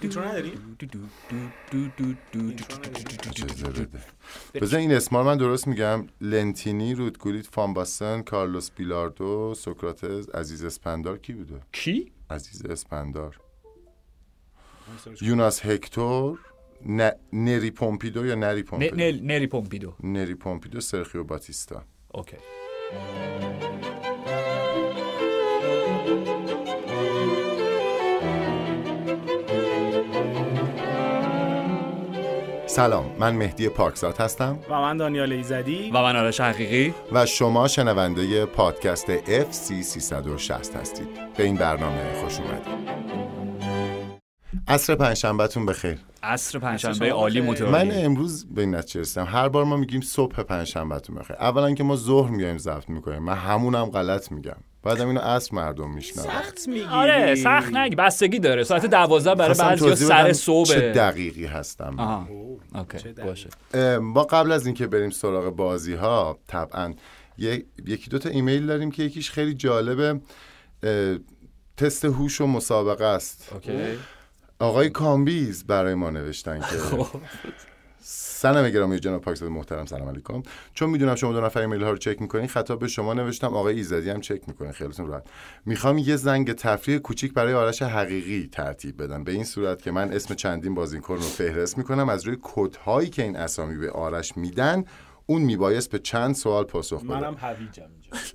اینترو نداری؟ بذار این اسما من درست میگم لنتینی رودگولیت فان کارلوس بیلاردو سوکراتز عزیز اسپندار. کی بوده؟ کی؟ عزیز اسپندار. یوناس هکتور. نری پومپیدو یا نری پومپیدو؟ نری پومپیدو. نری پومپیدو سرخیو باتیستا. اوکی. سلام من مهدی پاکزاد هستم. و من دانیال ایزدی. و من آرش حقیقی. و شما شنونده پادکست FC 360 هستید. به این برنامه خوش اومدید. عصر پنجشنبهتون بخیر. عصر پنجشنبه عالی. متعالی من امروز به این نتیجه رسیدم. هر بار ما میگیم صبح پنجشنبهتون بخیر. اولا که ما ظهر میایم ضبط می‌کنیم. من همونم غلط میگم. بعدم اینو عصر مردم میشنون. سخت می‌گیری. آره سخت نگی بستگی داره. ساعت دوازده برای بعضی سر صبح چه دقیقی هستم. آها. okay چه دقیق. باشه. ما قبل از اینکه بریم سراغ بازی ها طبعا یه- یکی دو تا ایمیل داریم که یکیش خیلی جالبه تست هوش و مسابقه است. okay. آقای کامبیز برای ما نوشتن که خب. سلام گرامی جناب پاکزاد محترم سلام علیکم. چون می‌دونم شما دو نفر ایمیل ها رو چک می‌کنین خطاب به شما نوشتم آقای ایزدی هم چک می‌کنه خیلیتون راحت. می‌خوام یه زنگ تفریح کوچیک برای آرش حقیقی ترتیب بدم. به این صورت که من اسم چندین بازیکن رو فهرست می‌کنم از روی کدهایی که این اسامی به آرش میدن اون میبایست به چند سوال پاسخ بده. منم هویجم اینجا.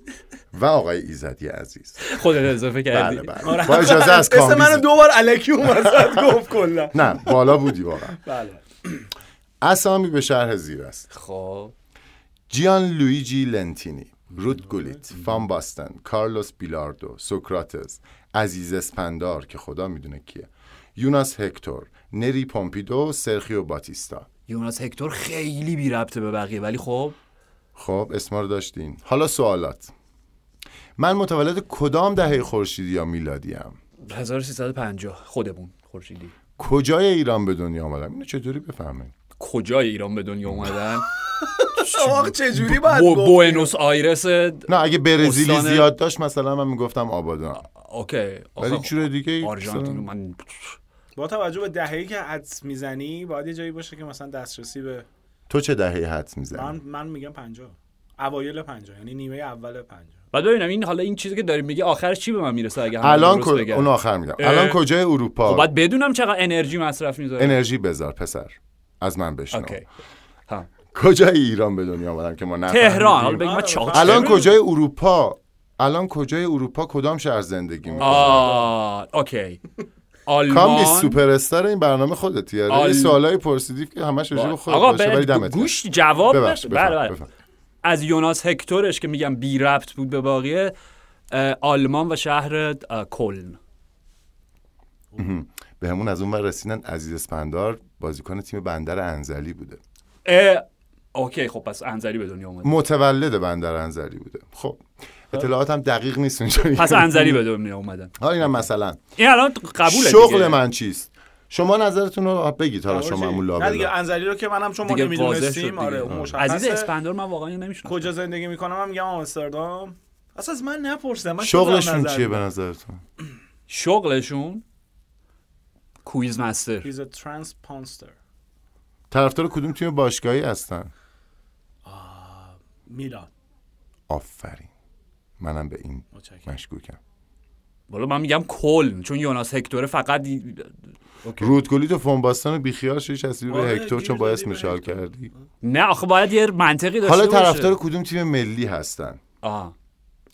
و آقای ایزدی عزیز. خودت اضافه کردی. بله بله. با اجازه از اسم منو کامبیز دو بار الکی اومد گفت کلا. نه بالا بودی واقعا. بله. اسامی به شرح زیر است. خب. جیان لوئیجی لنتینی رود گولیت فان باستن کارلوس بیلاردو سوکراتس عزیز اسپندار که خدا می‌دونه کیه یوناس هکتور نری پومپیدو سرخیو باتیستا. یوناس هکتور خیلی بی ربطه به بقیه ولی خب؟ خب اسما رو داشتین. حالا سوالات. من متولد کدام دهه خورشیدی یا میلادی ام؟ 1350 خودمون خورشیدی. کجای ایران به دنیا آمدم؟ اینو چطوری بفهمین؟ کجای ایران به دنیا اومدن؟ آقا چجوری باید؟ بوئنوس آیرس نه اگه برزیلی زیاد داشت مثلا من می‌گفتم آبادان. اوکی. ولی جور دیگه آرژانتین من با توجه به دهه‌ای که حدس می‌زنی باید یه جایی باشه که مثلا دسترسی به تو چه دهه حدس می‌زنی؟ من من میگم 50 اوایل 50 یعنی نیمه اول 50 بعد ببینم این حالا این چیزی که داریم میگه آخرش چی به من می‌رسه اگه الان؟ اون آخر میگم. الان کجای اروپا؟ خب باید بدونم چقدر انرژی مصرف می‌ذاره. انرژی بذار پسر. از من بشنو. کجای ایران به دنیا آمدم که ما نفهمیدیم؟ تهران. حالا بگیم ما چاق الان کجای اروپا؟ الان کجای اروپا کدام شهر زندگی می‌کنی آه. اوکی. کامبی آلمان سوپر استار این برنامه خودتی آره آل- سوالای پرسیدی که همش راجع به خودت آقا باشه ولی به دمت گرم. گوش جواب. بله بله. از یوناس هکتورش که میگم بی ربط بود به باقیه آلمان و شهر کلن. به همون از اون ور رسیدن عزیز اسپندار بازیکن تیم بندر انزلی بوده. اوکی خب پس انزلی به دنیا اومد متولد بندر انزلی بوده. خب اطلاعاتم دقیق نیست اینجوری پس انزلی به دنیا اومدن حالا اینم مثلا. این الان قبوله شغل دیگه. من چیست؟ شما نظرتون رو بگید حالا شما همون نه دیگه لابلا انزلی رو که منم چون ما نمی‌دونستیم. آره. اون مشخصه. عزیز اسپندار من واقعا نمیشونم کجا زندگی می‌کنم؟ من میگم آمستردام. اصلا از من نپرسیدم. من شغلشون چیه به. نظرتون؟ شغلشون؟ quiz master He's a transponder. طرفدار کدوم تیم باشگاهی هستن؟ میلان. آفرین. منم به این متشکرم. مشکوکم. والا من میگم کلن چون یوناس هکتور فقط دی- اوکی. رود گولیت و فان باستن بیخیال شدی چسبیدی به آره، هکتور گیر چون باعث دادی به مشال هکتور. کردی. نه آخه باید یه منطقی داشته حالا باشه. طرفدار کدوم تیم ملی هستن؟ آه.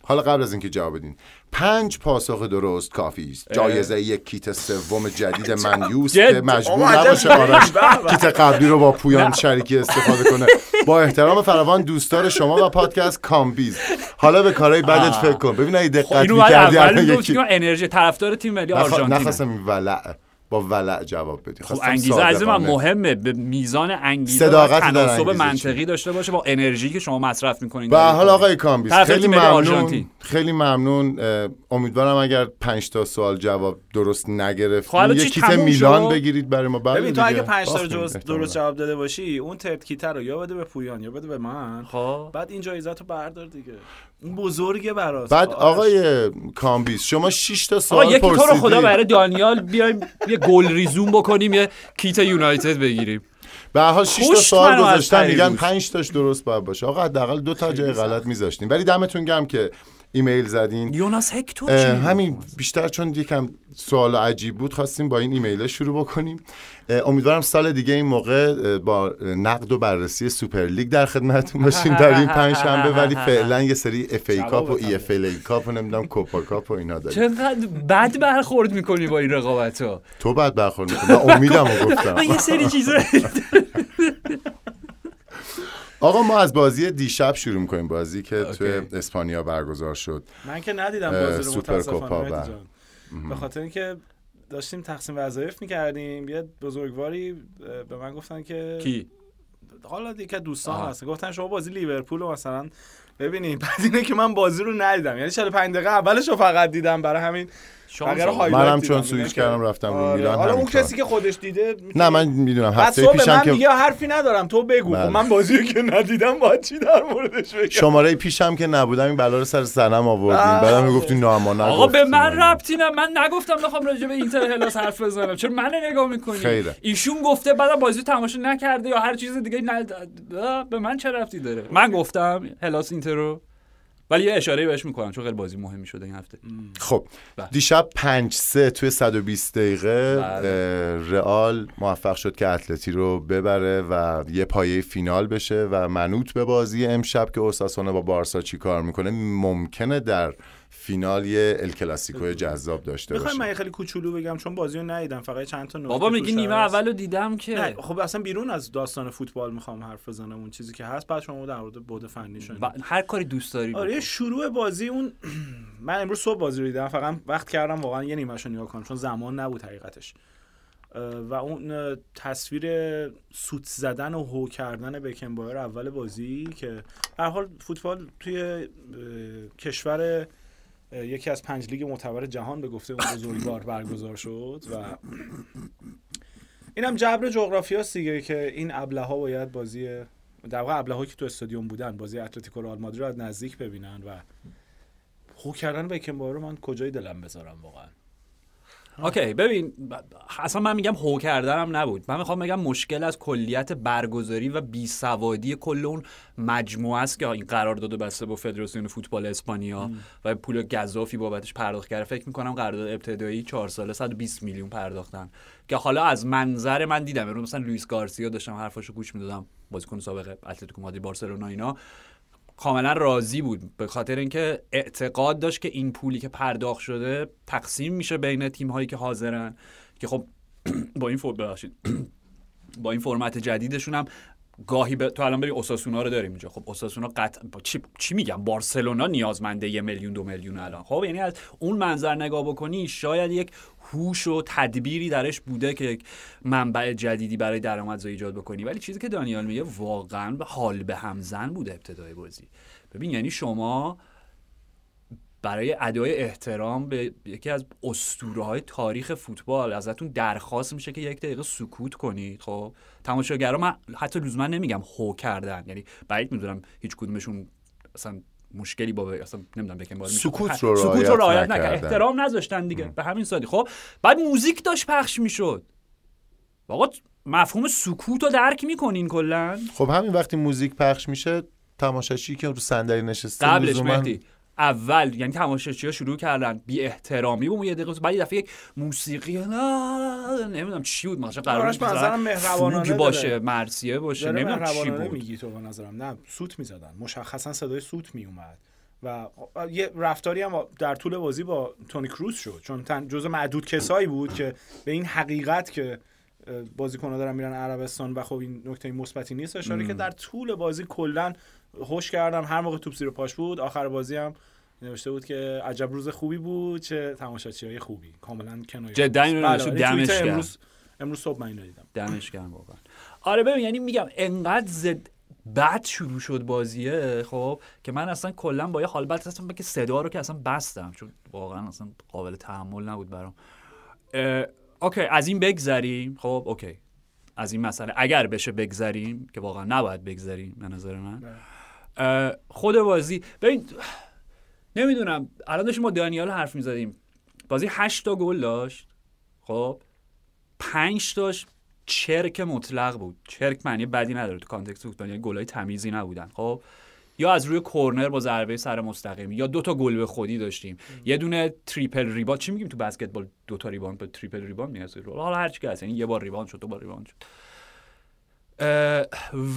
حالا قبل از اینکه جواب بدین پنج پاسخ درست کافی است. جایزه یک کیت سوم جدید من یوست. مجبور نباشه آرش به به. کیت قبلی رو با پویان شریکی استفاده کنه. با احترام فراوان دوستدار شما و پادکست کامبیز. حالا به کارهای بدت فکر کن. ببین اگه خب دقت می‌کردی الان یکی انرژی طرفدار تیم ملی آرژانتین نخواستم این ولع با ولع جواب بدی. خب انگیزه از من. مهمه. به میزان انگیزه صداقت تناسب منطقی داشته باشه با انرژی که شما مصرف می‌کنین. به حال آقای کامبیز طرف خیلی ممنون. آرژانتین. خیلی ممنون. امیدوارم اگر پنج تا سوال جواب درست نگرفتید خب یه کیت میلان؟ بگیرید برای ما. ببین تو. اگه 5 تا. درست جواب داده باشی اون ترت کیتر رو یا بده به پویان یا بده به من. خب. بعد این جایزه رو بردار دیگه. بزرگه برات بعد آرش. آقای کامبیز شما 6 تا آقا سوال یکی تو رو خدا برای دانیال بیایم یه گلریزون بکنیم یه کیت یونایتد بگیریم. به هر حال 6 تا سوال از گذاشتن میگن پریروز. 5 تاش درست باید باشه. آقا حداقل دو تا جای غلط میذاشتین ولی دمتون گرم که ایمیل زدین. یوناس هکتور؟ همین بیشتر چون یکم سوال عجیب بود خواستیم با این ایمیل شروع بکنیم. امیدوارم سال دیگه این موقع با نقد و بررسی سوپر لیگ در خدمتتون باشیم در این پنج شنبه ولی فعلا یه سری اف ای کاپ و ای اف ال کاپ و نمی‌دونم کوپا کاپ و اینا داریم. چقدر بد برخورد می‌کنی با این رقابت ها تو بعد برخورد می‌کنی. من امیدم گفتم. من یه سری چیزا آقا ما از بازی دیشب شروع می‌کنیم بازی که. توی اسپانیا برگزار شد. من که ندیدم بازی رو متاسفانه جان. به خاطر اینکه داشتیم تقسیم وظایف می‌کردیم یه بزرگواری به من گفتن که کی؟ حالا دیگه دوستان. هست گفتن شما بازی لیورپول رو مثلا ببینید بعد اینه که من بازی رو ندیدم. یعنی 45 دقیقه اولش رو فقط دیدم. برای همین منم. چون سویچ که- کردم رفتم رو آره. میلان حالا اون. کسی که خودش دیده نه من می‌دونم هفته پیشم من که میگه حرفی ندارم تو بگو بله. خب من بازی رو که ندیدم باید چی در موردش بگم شماره پیشم که نبودم این بلا رو سر سنم آوردیم بله. بعدم می‌گفتی نه ما آقا به. من ربطی نه من نگفتم بخوام راجع به اینتر هلاس حرف بزنم چرا من نگاه می‌کنی خیره. ایشون گفته بعد بازی رو تماشا نکرده یا هر چیز دیگه نه به من چه ربطی داره من گفتم هلاس اینتر رو ولی یه اشاره بهش می‌کنم چون خیلی بازی مهمی شده این هفته خب بله. دیشب 5 3 توی 120 دقیقه بله. رئال موفق شد که اتلتی رو ببره و یه پایه فینال بشه و منوط به بازی امشب که اوساسونا با بارسا چی کار می‌کنه ممکنه در فینال یه الکلاسیکو جذاب داشته من باشه. یه خیلی کوچولو بگم چون بازی رو ندیدم فقط چند تا نکته بابا میگی نیمه هست. اول رو دیدم که نه خب اصلا بیرون از داستان فوتبال می‌خوام حرف بزنم اون چیزی که هست. بعد شما در مورد بود فنی و هر کاری دوست داری آره. شروع بازی اون من امروز صبح بازی رو دیدم فقط وقت کردم واقعا یه نیمه‌شو نگاه کنم چون زمان نبود حقیقتش. و اون تصویر سوت زدن و هو کردن بکنبایر اول بازی که هر حال فوتبال توی کشور یکی از پنج لیگ معتبر جهان به گفته اون بزرگوار برگزار شد و اینم جبر جغرافیاست دیگه که این ابله ها باید بازی در واقع ابله که تو استادیوم بودن بازی اتلتیکو رئال مادرید رو از نزدیک ببینن و خو کردن بکنبایر رو من کجای دلم بذارم واقعا. اوکی ببین اصلا من میگم هو کردنم نبود. من می‌خوام بگم مشکل از کلیت برگزاری و بیسوادی کل اون مجموعه است که این قرار داده بسته با فدراسیون فوتبال اسپانیا و پول گزافی بابتش پرداخت کرده. فکر می‌کنم قرارداد ابتدایی چهار ساله 120 میلیون پرداختن. که حالا از منظر من دیدم امروز مثلا لوئیس گارسیا داشتم حرفاشو گوش می‌دادم بازیکن سابق اتلتیکو مادرید بارسلونا اینا. کاملا راضی بود. به خاطر اینکه اعتقاد داشت که این پولی که پرداخت شده تقسیم میشه بین تیم هایی که حاضرن. که خب با این فور با این فرمت جدیدشون هم گاهی به تو الان بری اوساسونا رو داریم اینجا. خب اوساسونا قطع چی, چی میگم؟ بارسلونا نیازمنده یه میلیون دو میلیون الان. خب یعنی از اون منظر نگاه بکنی شاید یک هوش و تدبیری درش بوده که یک منبع جدیدی برای درآمدزایی ایجاد بکنی. ولی چیزی که دانیال میگه واقعا حال به همزن بوده ابتدای بازی. ببین یعنی شما برای ادای احترام به یکی از اسطوره های تاریخ فوتبال ازتون درخواست میشه که یک دقیقه سکوت کنید خب؟ تماشاگرا من حتی لزوما نمیگم هو کردن یعنی بعید می‌دونم هیچ کدومشون اصلا مشکلی با اصلا نمی‌دونم بکن باید سکوت رو سکوت رعایت رو رعایت نکرد نکردن. احترام نذاشتن دیگه به همین سادی. خب بعد موزیک داشت پخش می‌شد. آقا مفهوم سکوت رو درک می‌کنین کلا؟ خب همین وقتی موزیک پخش میشه تماشاچی که رو صندلی نشسته قبلش مهدی. اول یعنی تماشاچی ها شروع کردن بی احترامی. اون یه دقیقه بعد یه دفعه یک موسیقی نه نمی‌دونم چی بود مثلا قرار آرش بود به نظرم مهربانانه باشه. مرسیه باشه نمی‌دونم چی بود. میگی تو به نظرم. نه سوت می‌زدن. مشخصا صدای سوت میومد و یه رفتاری هم در طول بازی با تونی کروز شد. چون تن جزء معدود کسایی بود که به این حقیقت که بازیکن‌ها دارن میرن عربستان و خب این نکته مثبتی نیست اشاره که در طول بازی کلا هوش کردن هر موقع توپ زیر پاش بود آخر بازی هم نوشته بود که عجب روز خوبی بود چه تماشاچیای خوبی. کاملا کنایه. جدا اینو بله، دمش. امروز امروز صبح من اینو دیدم. دمش گرم واقعا. آره ببین یعنی میگم انقدر زد بعد شروع شد بازیه خب که من اصلا کلا با یه حال بد هستم که صدا رو که اصلا بستم. چون واقعا اصلا قابل تحمل نبود برام. اوکی از این بگذریم. خب اوکی. از این مسئله اگر بشه بگذریم که واقعا نباید بگذریم به نظر من. اه، خود بازی. ببین نمی‌دونم. الان داشتیم با دانیال حرف می‌زدیم. بازی 8 تا گل داشت. خب؟ 5 تاش چرک مطلق بود. چرک معنی بدی نداره تو context فوتبال یعنی گلای تمیزی نبودن. خب؟ یا از روی کورنر با ضربه سر مستقیم یا دو تا گل به خودی داشتیم. یه دونه triple rebound چی میگیم تو بسکتبال؟ دو تا ریباند به triple rebound می‌رسه. حالا هر چی که هست. یعنی یه بار ریباند شد دو بار ریباند شد.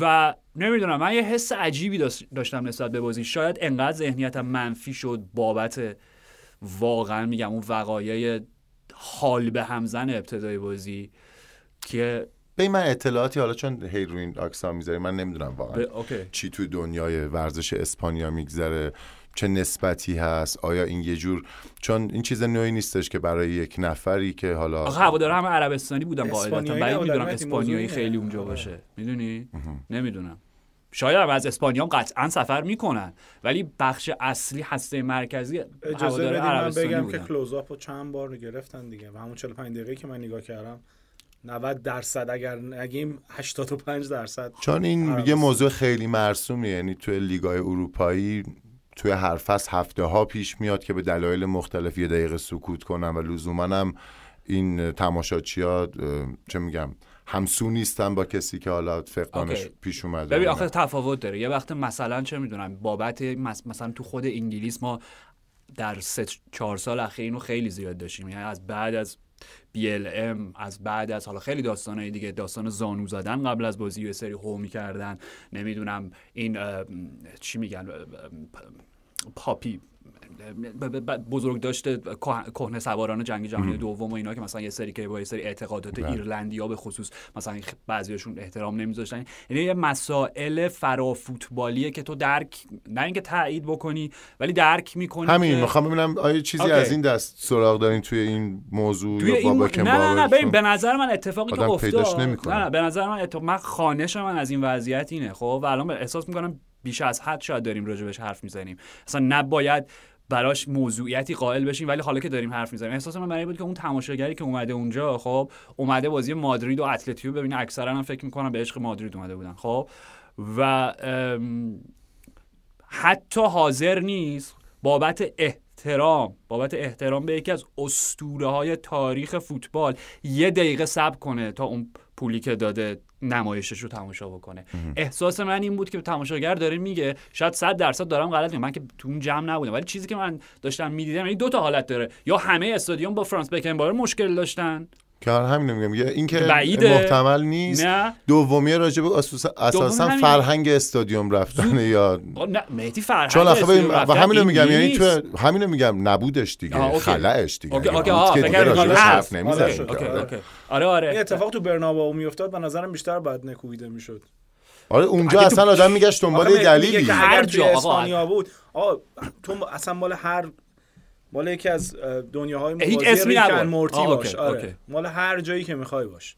و نمی‌دونم من یه حس عجیبی داشت- داشتم نسبت به بازی. شاید انقدر ذهنیتم منفی شد بابت واقعا میگم اون وقایع حال به همزن ابتدای بازی که به من اطلاعاتی حالا چون هی روی این اکسا می‌ذاری من نمی‌دونم واقعا چی توی دنیای ورزش اسپانیا میگذره. چه نسبتی هست؟ آیا این یه جور چون این چیز نوعی نیستش که برای یک نفری که حالا آخه هوادارا همه عربستانی بودن قاعدتا نبودن، می‌دونم اسپانیایی خیلی. اونجا آره. باشه می‌دونی نمی‌دونم. شاید هم از اسپانیا هم قطعا سفر می‌کنن ولی بخش اصلی هسته مرکزی اجازه هوادار بدید من بگم که بودن. کلوزآپ رو چند بار گرفتن دیگه. و همون 45 دقیقه که من نگاه کردم 90 درصد اگر نگیم 85 درصد چون این. یه موضوع خیلی مرسومیه. یعنی توی لیگای اروپایی توی هر فصل هفته ها پیش میاد که به دلایل مختلف یه دقیقه سکوت کنن و لزوما هم این تماشاچی ها چه میگم همسو نیستن با کسی که حالا فقدانش اوکی. پیش اومده. ببین آخه تفاوت داره. یه وقت مثلا چه می‌دونم بابت مثلا تو خود انگلیس ما در سه چهار سال اخیر اینو خیلی زیاد داشتیم. یعنی از بعد از BLM از بعد از حالا خیلی داستانهای دیگه داستان زانو زدن قبل از بازی یه سری هو می‌کردن. نمی‌دونم این چی میگن پاپی بزرگ داشته کهنه سواران جنگ جهانی دوم و اینا که مثلا یه سری که با یه سری اعتقادات ایرلندی ها به خصوص مثلا بعضیاشون احترام نمیذاشتن یعنی یه مسائل فرافوتبالیه که تو درک نه اینکه تایید بکنی ولی درک می‌کنی همین که می‌خوام ببینم آیا چیزی اوکی. از این دست سراغ دارین توی این موضوع توی این. نه نه نه ببین به نظر من اتفاقی که افتاد. نه نه به نظر من اتفاق من خانش من از این وضعیت اینه خب و الان احساس می‌کنم بیش از حد شاید داریم راجبش حرف می‌زنیم. اصلا نباید براش موضوعیتی قائل بشیم ولی حالا که داریم حرف می‌زنیم. احساس من برای بود که اون تماشاگری که اومده اونجا خب اومده بازی مادرید و اتلتیکو ببینه. اکثرا هم فکر می‌کنم به عشق مادرید اومده بودن خب. و حتی حاضر نیست بابت احترام بابت احترام به یکی از اسطوره های تاریخ فوتبال یه دقیقه صبر کنه تا اون پولی که داده نمایشش رو تماشا بکنه. احساس من این بود که تماشاگر داره میگه شاید 100 درصد دارم غلط میگم من که تو اون جمع نبودم. ولی چیزی که من داشتم می‌دیدم یعنی دو تا حالت داره. یا همه استادیوم با فرانس بکنباور مشکل داشتن. که همین میگم یه این که بعیده. محتمل نیست نه دومی راجع به اساسا. فرهنگ استادیوم رفتن یا نه مهدی فرهنگ چون آخه و همینو میگم یعنی. تو همینو میگم نبودش دیگه. خلعش دیگه اوکی اگه اوکی آه که فکر. حرف. اوکی آره. اوکی آره آره این اتفاق تو برنابا میافتاد به نظرم بیشتر بعد نکویده می‌شد آره اونجا اصلا آدم میگشت دنبال یه دلیلی هر جا، جا آقا. اسپانیا بود آقا تو اصلا مال هر مال یکی از اه، دنیاهای هیچ موازی اسمی ریکن. مورتی آه، باش اوکی، آره اوکی. مال هر جایی که می‌خوای باش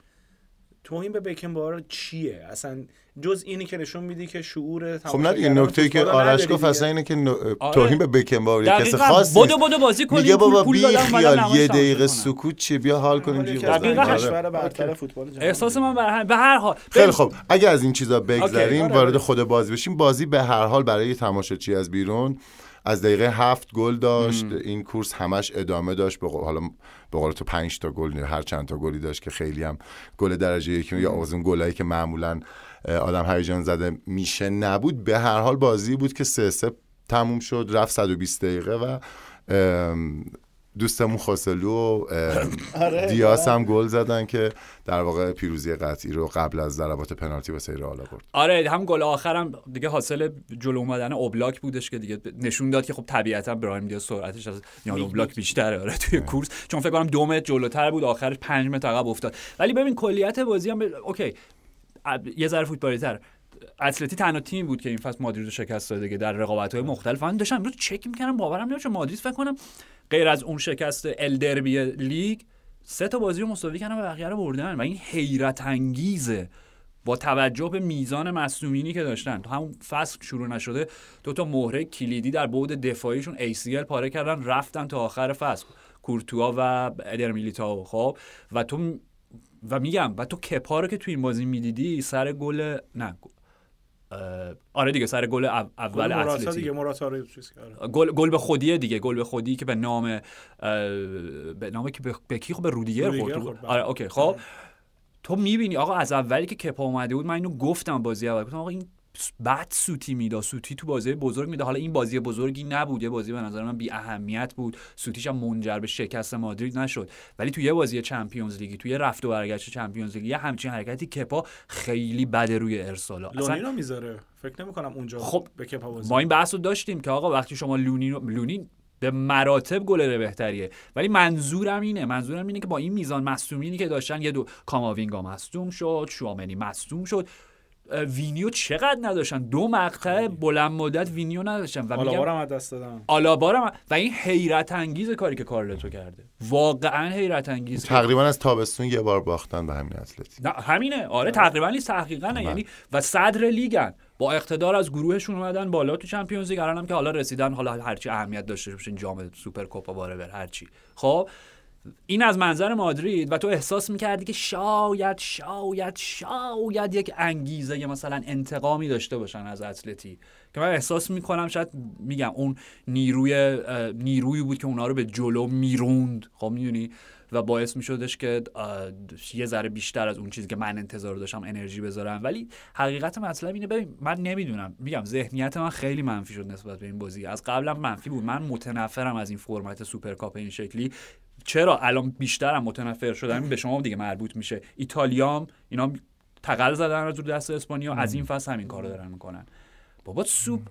توهین به بکن بار چیه اصلا جز اینی که نشون میدی که شعور خب نه دیگه نکته ای که آرش گفت. اصلا اینه که نو- آره. توهین به بکنبار یه کس دقیقاً. خاص بدو نیست. بدو بازی کنیم میگه پول- بابا بی خیال یه دقیقه. سکوت چیه بیا حال کنیم جیغ بزنیم. دقیقاً. آره. کشور برتر فوتبال جهان احساس. من بر هم- به هر حال خیلی خب اگه از این چیزا بگذریم آره، وارد آره. خود بازی بشیم بازی به هر حال برای تماشاچی از بیرون از دقیقه هفت گل داشت. این کورس همش ادامه داشت. به حالا به قول تو پنج تا گل هر چند تا گلی داشت که خیلی هم گل درجه یکی یا از اون گلایی که معمولا آدم هیجان زده میشه نبود. به هر حال بازی بود که سه سه تموم شد. رفت 120 دقیقه و دوستمون خوسلو و ام، دیاس هم گل زدن که در واقع پیروزی قطعی رو قبل از ضربات پنالتی واسه رئال آورد آره هم گل آخرم دیگه حاصل جلو اومدن اوبلاک بودش که دیگه نشون داد که خب طبیعتا براهیم دیاز سرعتش از یان اوبلاک بیشتره آره توی کورس. چون فکر کنم دو متر جلوتر بود آخرش 5 متر عقب افتاد. ولی ببین کلیت بازی هم ب... اوکی. یه ذره فوتبالی تر اتلتی تنها تیم بود که این فصل مادرید رو شکست داده که در رقابت های مختلف. من داشتم امروز چک می‌کردم باورم نمیشه مادرید فکر کنم غیر از اون شکست ال دربی لیگ سه تا بازی رو مساوی کردن و بقیه رو بردن. و این حیرت انگیزه. با توجه به میزان مصدومینی که داشتن. تا همون فصل شروع نشده دو تا مهره کلیدی در بعد دفاعیشون ACL پاره کردن رفتن تا آخر فصل. کورتوا و ادر میلیتائو. خب و تو و میگم و تو کپا رو که تو این بازی می‌دیدی سر گل نه آره دیگه سر گل او- اول اتلتیک دیگه موراتا رو چیز کرد. گل گل به خودیه دیگه گل به خودی که به نام به نام که به, کی خب؟ به رودیگر خورد. خورد، بله. آره اوکی خب. تو می‌بینی آقا از اولی که کپا اومده بود من اینو گفتم بازی اول گفتم آقا این بد سوتی می‌داد. سوتی تو بازی بزرگ می‌داد. حالا این بازی بزرگی نبود. یه بازی به نظر من بی اهمیت بود. سوتیش هم منجر به شکست مادرید نشد. ولی تو یه بازی چمپیونز لیگی تو یه رفت و برگشت چمپیونز لیگی یه همچین حرکتی کپا خیلی بده روی ارسالا. اصلا می‌ذاره. فکر نمی کنم اونجا خب، به کپا بازی ما این بحث رو داشتیم که آقا وقتی شما لونی رو- لونی به مراتب گلر بهتریه. ولی منظورم اینه. منظورم اینه که با این میزان مصدومینی که داشتن یه دو کاماوینگا مصدوم شد شوامنی مصدوم شد. وینیو چقدر نداشتن؟ دو مقطع بلند مدت وینیو نداشتن و میگم از دست دادم آلابا رم و این حیرت انگیز کاری که کارلتو کرده. واقعا حیرت انگیز تقریبا از تابستون یه بار باختن به همین اتلتیک نه همینه. آره تقریبا نیست تحقیقا بله. یعنی و صدر لیگن. با اقتدار از گروهشون اومدن بالا تو چمپیونز لیگ. الان هم که حالا رسیدن حالا هرچی اهمیت داشته باشه جام سوپر کوپا بارور هرچی خب این از منظر مادرید و تو احساس می‌کردی که شاید شاید شاید یک انگیزه یا مثلا انتقامی داشته باشن از اتلتی. که من احساس می‌کنم شاید میگم اون نیروی نیرویی بود که اونا رو به جلو می‌روند. خب می‌دونی؟ و باعث میشدش که یه ذره بیشتر از اون چیزی که من انتظار داشتم انرژی بذارم. ولی حقیقت مطلب اینه ببین من نمی‌دونم. میگم ذهنیت من خیلی منفی شد نسبت به این بازی. از قبلم منفی بود. من متنفرم از این فرمت سوپرکاپ این شکلی. چرا الان بیشترم متنفر شدم این به شما دیگه مربوط میشه. ایتالیام اینا تقل زدن رو دست اسپانیا از این فصل همین کارو دارن می‌کنن. بابا سوپ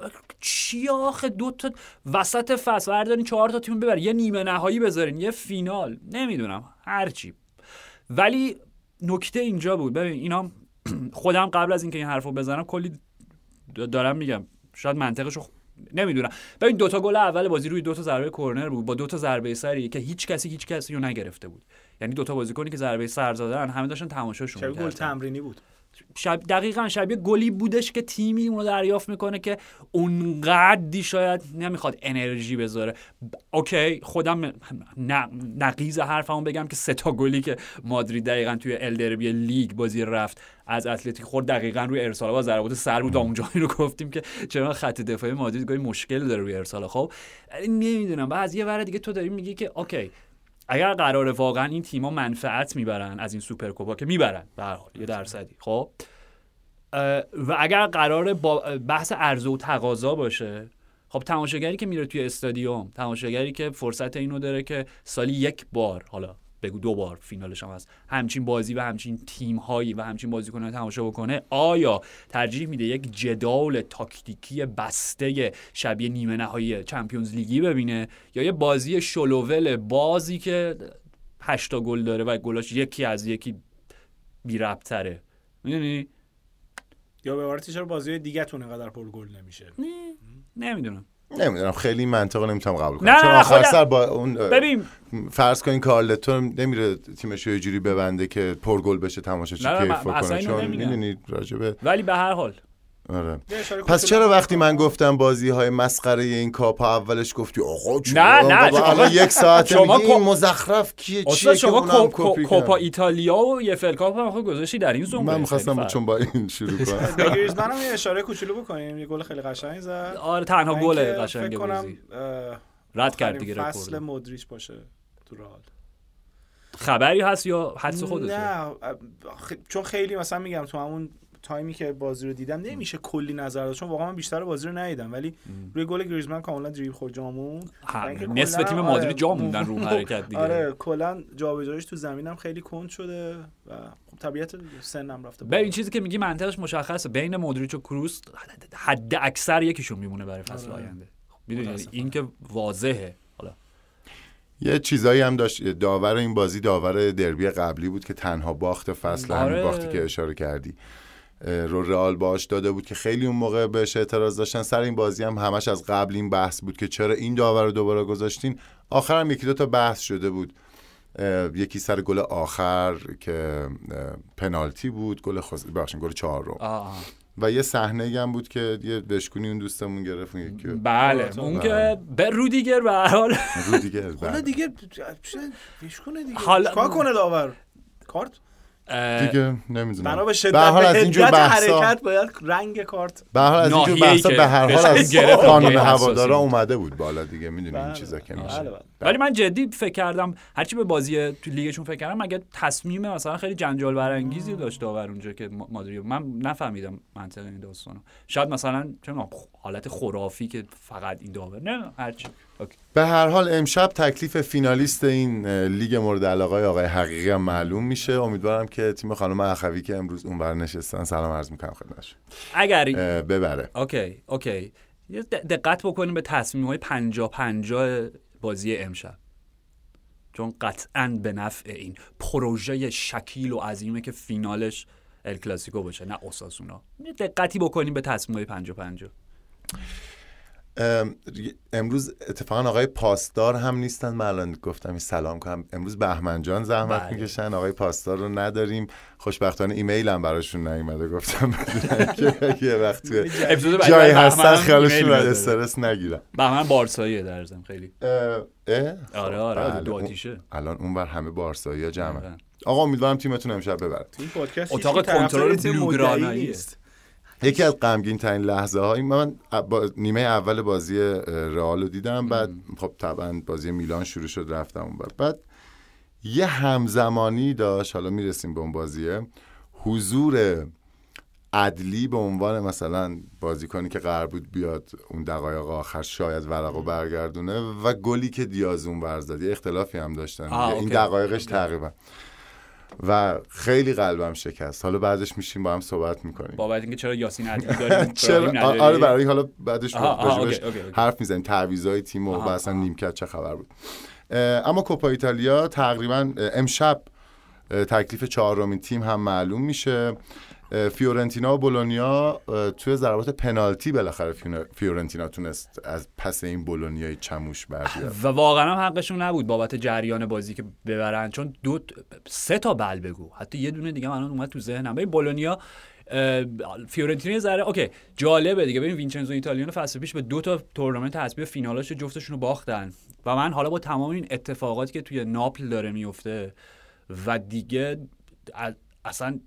چی آخه؟ دو تا وسط فصل بردارین چهار تا تیم ببر یه نیمه نهایی بذارین یه فینال. نمی‌دونم هرچی. ولی نکته اینجا بود. ببین اینا خودم قبل از اینکه این حرفو بزنم کلی دارم میگم. شاید منطقشو نمی‌دونم. ببین دوتا گل اول بازی روی دوتا ضربه کرنر بود. با دوتا ضربه سری که هیچ کسی هیچ کسی رو نگرفته بود. یعنی دوتا بازیکنی که ضربه سر زدن همه داشتن تماشاشون شبیه گل. تمرینی بود؟ شب دقیقا شبیه گلی بودش که تیمی اونو دریافت می‌کنه که اونقدی شاید نمی‌خواد انرژی بذاره. اوکی خودم نقیز حرفمو بگم که سه تا گلی که مادرید دقیقا توی الدربی لیگ بازی رفت از اتلتیک خورد دقیقا روی ارسال با ضربات سر بود. تا اونجایی رو گفتیم که چرا خط دفاعی مادرید گاهی مشکل داره روی ارسال. خب نمی‌دونم بعد از یه ور دیگه تو داری میگی که اوکی اگر قراره واقعا این تیما منفعت می‌برن از این سوپرکوپا که می‌برن به حال یه درصدی. خب؟ و اگر قراره با بحث عرضه و تقاضا باشه خب تماشاگری که میره توی استادیوم تماشاگری که فرصت اینو داره که سالی یک بار حالا بگو دو بار فینالش هم هست. همچین بازی و همچین تیم هایی و همچین بازیکنان تماشا بکنه آیا ترجیح میده یک جدال تاکتیکی بسته شبیه نیمه نهایی Champions League ی ببینه یا یه بازی شلوول بازی که هشتا گل داره و گلاش یکی از یکی بی ربطره می‌دونی؟ یا به عبارتی چرا بازی دیگه تون اینقدر پر گل نمیشه؟ نمی‌دونم. نمی‌دونم خیلی منطقه نمی‌تونم قبول کنم نه، چون آخر سر با اون ببین فرض کنین کارلتو نمیره تیمش رو یه جوری ببنده که پرگل بشه تماشاچی کیف اینو چون نمیگم. می‌دونید راجبه ولی به هر حال آره. پس چرا وقتی من. گفتم بازی های مسخره این کاپا اولش گفتی آقا چرا؟ نه، نه، الان یک ساعت شما کو- مزخرف کیه؟ چیه که شما اونم کو- کپی کو- کوپا؟ ایتالیا و یه فل کاپ هم خود گذاشتی در این زمره. من می‌خواستم. چون با این شروع کنم. به گریزمن هم یه اشاره کوچولو بکنیم. یه گل خیلی قشنگ زد. آره تنها گل که قشنگ بازی. رد کرد دیگه فصل رکورد مودریچ باشه تو رئال. خبری هست یا حدس خودته؟ نه چون خیلی مثلا میگم تو همون تایمی که بازی رو دیدم نمیشه کلی نظر داد چون واقعا من بیشتر بازی رو ندیدم. ولی روی گل گریزمن کاملا دریبل خود جامون. نصف تیم آره، مادرید جا مو- موندن رو حرکت دیگه. آره کلا جابجاییش تو زمینم خیلی کند شده و خب طبیعت سنم رفته بالا. ببین چیزی که میگی منطقش مشخصه. بین مودریچ و کروس حد اکثر یکیشون میمونه برای فصل آره. آینده. می‌دونی. این که واضحه. حالا. یه چیزایی هم داشت داور این بازی داور دربی قبلی بود که تنها باخت فصل آره. همین باختی که اشاره کردی. رو رئال باش داده بود که خیلی اون موقع بهش اعتراض داشتن. سر این بازی هم همش از قبل این بحث بود که چرا این داور رو دوباره گذاشتین. آخر هم یکی دو تا بحث شده بود. یکی سر گل آخر که پنالتی بود. گل خز... بخشین گل چهارم. آه. و یه صحنه هم بود که یه بشکونی اون دوستمون گرفت اون یکی رو. بله اون بله. که به رودیگر به هر حال. رو دیگه حالا بله. دیگه کنه دیگه؟ حالا- کار کنه داور؟ کارت؟ دیگه نمی‌دونم بنا به شدت از اینجور بحثا حرکت باید رنگ کارت به هر حال از اینجور بحثا به هر حال از قانون هوادارا. اومده بود بالا دیگه می‌دونی این بله. چیزا که بله، میشه بله. ولی من جدی فکر کردم هرچی به بازی تو لیگشون فکر کردم مگه تصمیم مثلا خیلی جنجال برانگیزی داشت داور اونجا که ما- مادری من نفهمیدم منطق این داستانو. شاید مثلا چه می‌دونم، حالت خرافی که فقط این داور. نه هرچی. اوکی. به هر حال امشب تکلیف فینالیست این لیگ مورد علاقه آقای حقیقی هم معلوم میشه. امیدوارم که تیم خانم اخوی که امروز اونور نشستن سلام عرض می‌کنم خدمتشون اگر ببره. اوکی اوکی. یه دقت بکنیم به تصمیم های پنجا پنجا بازی امشب. چون قطعا به نفع این پروژه شکیل و عظیمه که فینالش ال کلاسیکو باشه نه اوساسونا. دقتی بکنیم به تصمیم پنجا پنجا امروز اتفاقا آقای پاسدار هم نیستن من الان گفتم این سلام کنم امروز بهمن جان زحمت بله. می‌کشن آقای پاسدار رو نداریم خوشبختانه ایمیل هم براشون نیومده گفتم که یه وقت جایی هستن خیالشون. استرس نگیرن بهمن بارساییه در ضمن خیلی اه، اه؟ آره خب، آره بله. دو آتیشه الان اون بر همه بارسایی ها جمعه آره. آقا امیدوارم تیمتون امشب ببره اتاق کنترل بلوگرانایی مدعی نیست. یکی از غمگین ترین لحظه های من با نیمه اول بازی رئال رو دیدم بعد خب طبعا بازی میلان شروع شد رفتم اون بر. بعد یه همزمانی داشت حالا می‌رسیم به اون بازیه حضور عدلی به عنوان مثلا بازیکنی که قرار بود بیاد اون دقایق آخر شاید ورق و برگردونه و گلی که دیاز اون ورزاد یه اختلافی هم داشتن. این. دقایقش. تقریبا و خیلی قلبم شکست حالا بعدش میشیم با هم صحبت می‌کنیم بابت اینکه چرا یاسین عدلی داریم چرا؟ آره برای حالا بعدش. حرف می‌زنیم تعویضای تیم و اصلا. نیمکت چه خبر بود اما کوپا ایتالیا تقریبا امشب تکلیف چهارمین تیم هم معلوم میشه فیورنتینا و بولونیا توی ضربات پنالتی بالاخره فیورنتینا تونست از پس این بولونیای چموش بر بیاد و واقعا هم حقشون نبود بابت جریان بازی که ببرن چون دو سه تا بل بگو. حتی یه دونه دیگه الان اومد تو ذهنم. ببین بولونیا فیورنتینا ذره اوکی جالبه دیگه. ببین وینچنزو ایتالیانو فصل پیش به دو تا تورنمنت حذفی فینالاش جفتشون رو باختن. و من حالا با تمام این اتفاقاتی که توی ناپل داره میفته و دیگه اصلا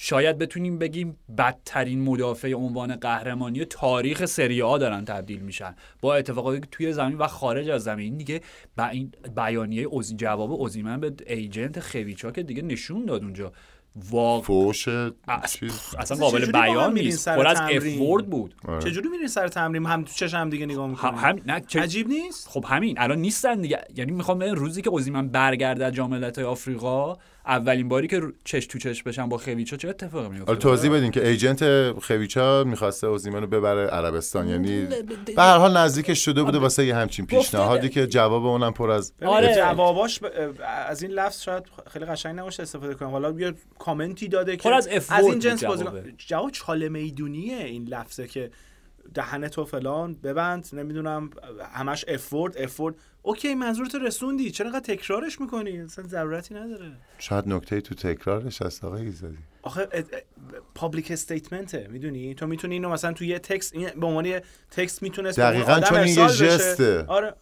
شاید بتونیم بگیم بدترین مدافع عنوان قهرمانی تاریخ سری آ دارن تبدیل میشن. با اتفاقاتی که توی زمین و خارج از زمین دیگه با این بیانیه اوزی جواب اوزیمن به ایجنت خویچا که دیگه نشون داد اونجا. واقعا فوش اصلا قابل بیان نیست. پر از؟ افورد بود. آره. چجوری میرین سر تمرین؟ هم تو چشم هم دیگه نگاه هم, می‌کنین. هم- نه چه- عجیب نیست؟ خب همین الان نیستن دیگه. یعنی می‌خوام روزی که اوزیمن برگرده از جام ملت‌های آفریقا اولین باری که چش تو چش بشن با خویچا چه اتفاقی میفته توضیح بدین که ایجنت خویچا می‌خواسته اوزیمن رو ببره عربستان یعنی به هر حال نزدیکش شده بوده واسه یه همچین پیشنهادی که جواب اونم پر از آره. جواباش ب- از این لفظ شاید خیلی قشنگ نباشه استفاده کنم حالا بیا کامنتی داده که پر از از این جنس. بازی جواب چاله میدونیه این لفظه که دهن تو فلان ببند نمی‌دونم همش effort effort اوکی منظورت رسوندی. چرا انقدر تکرارش می‌کنی؟ اصلا ضرورتی نداره. شاید نکته تو تکرارش هست آقای ایزدی. آخه public statement ه می‌دونی؟ تو می‌تونی اینو مثلا تو یه text این به عنوان یه text می‌تونست دقیقاً چون این یه gesture. آره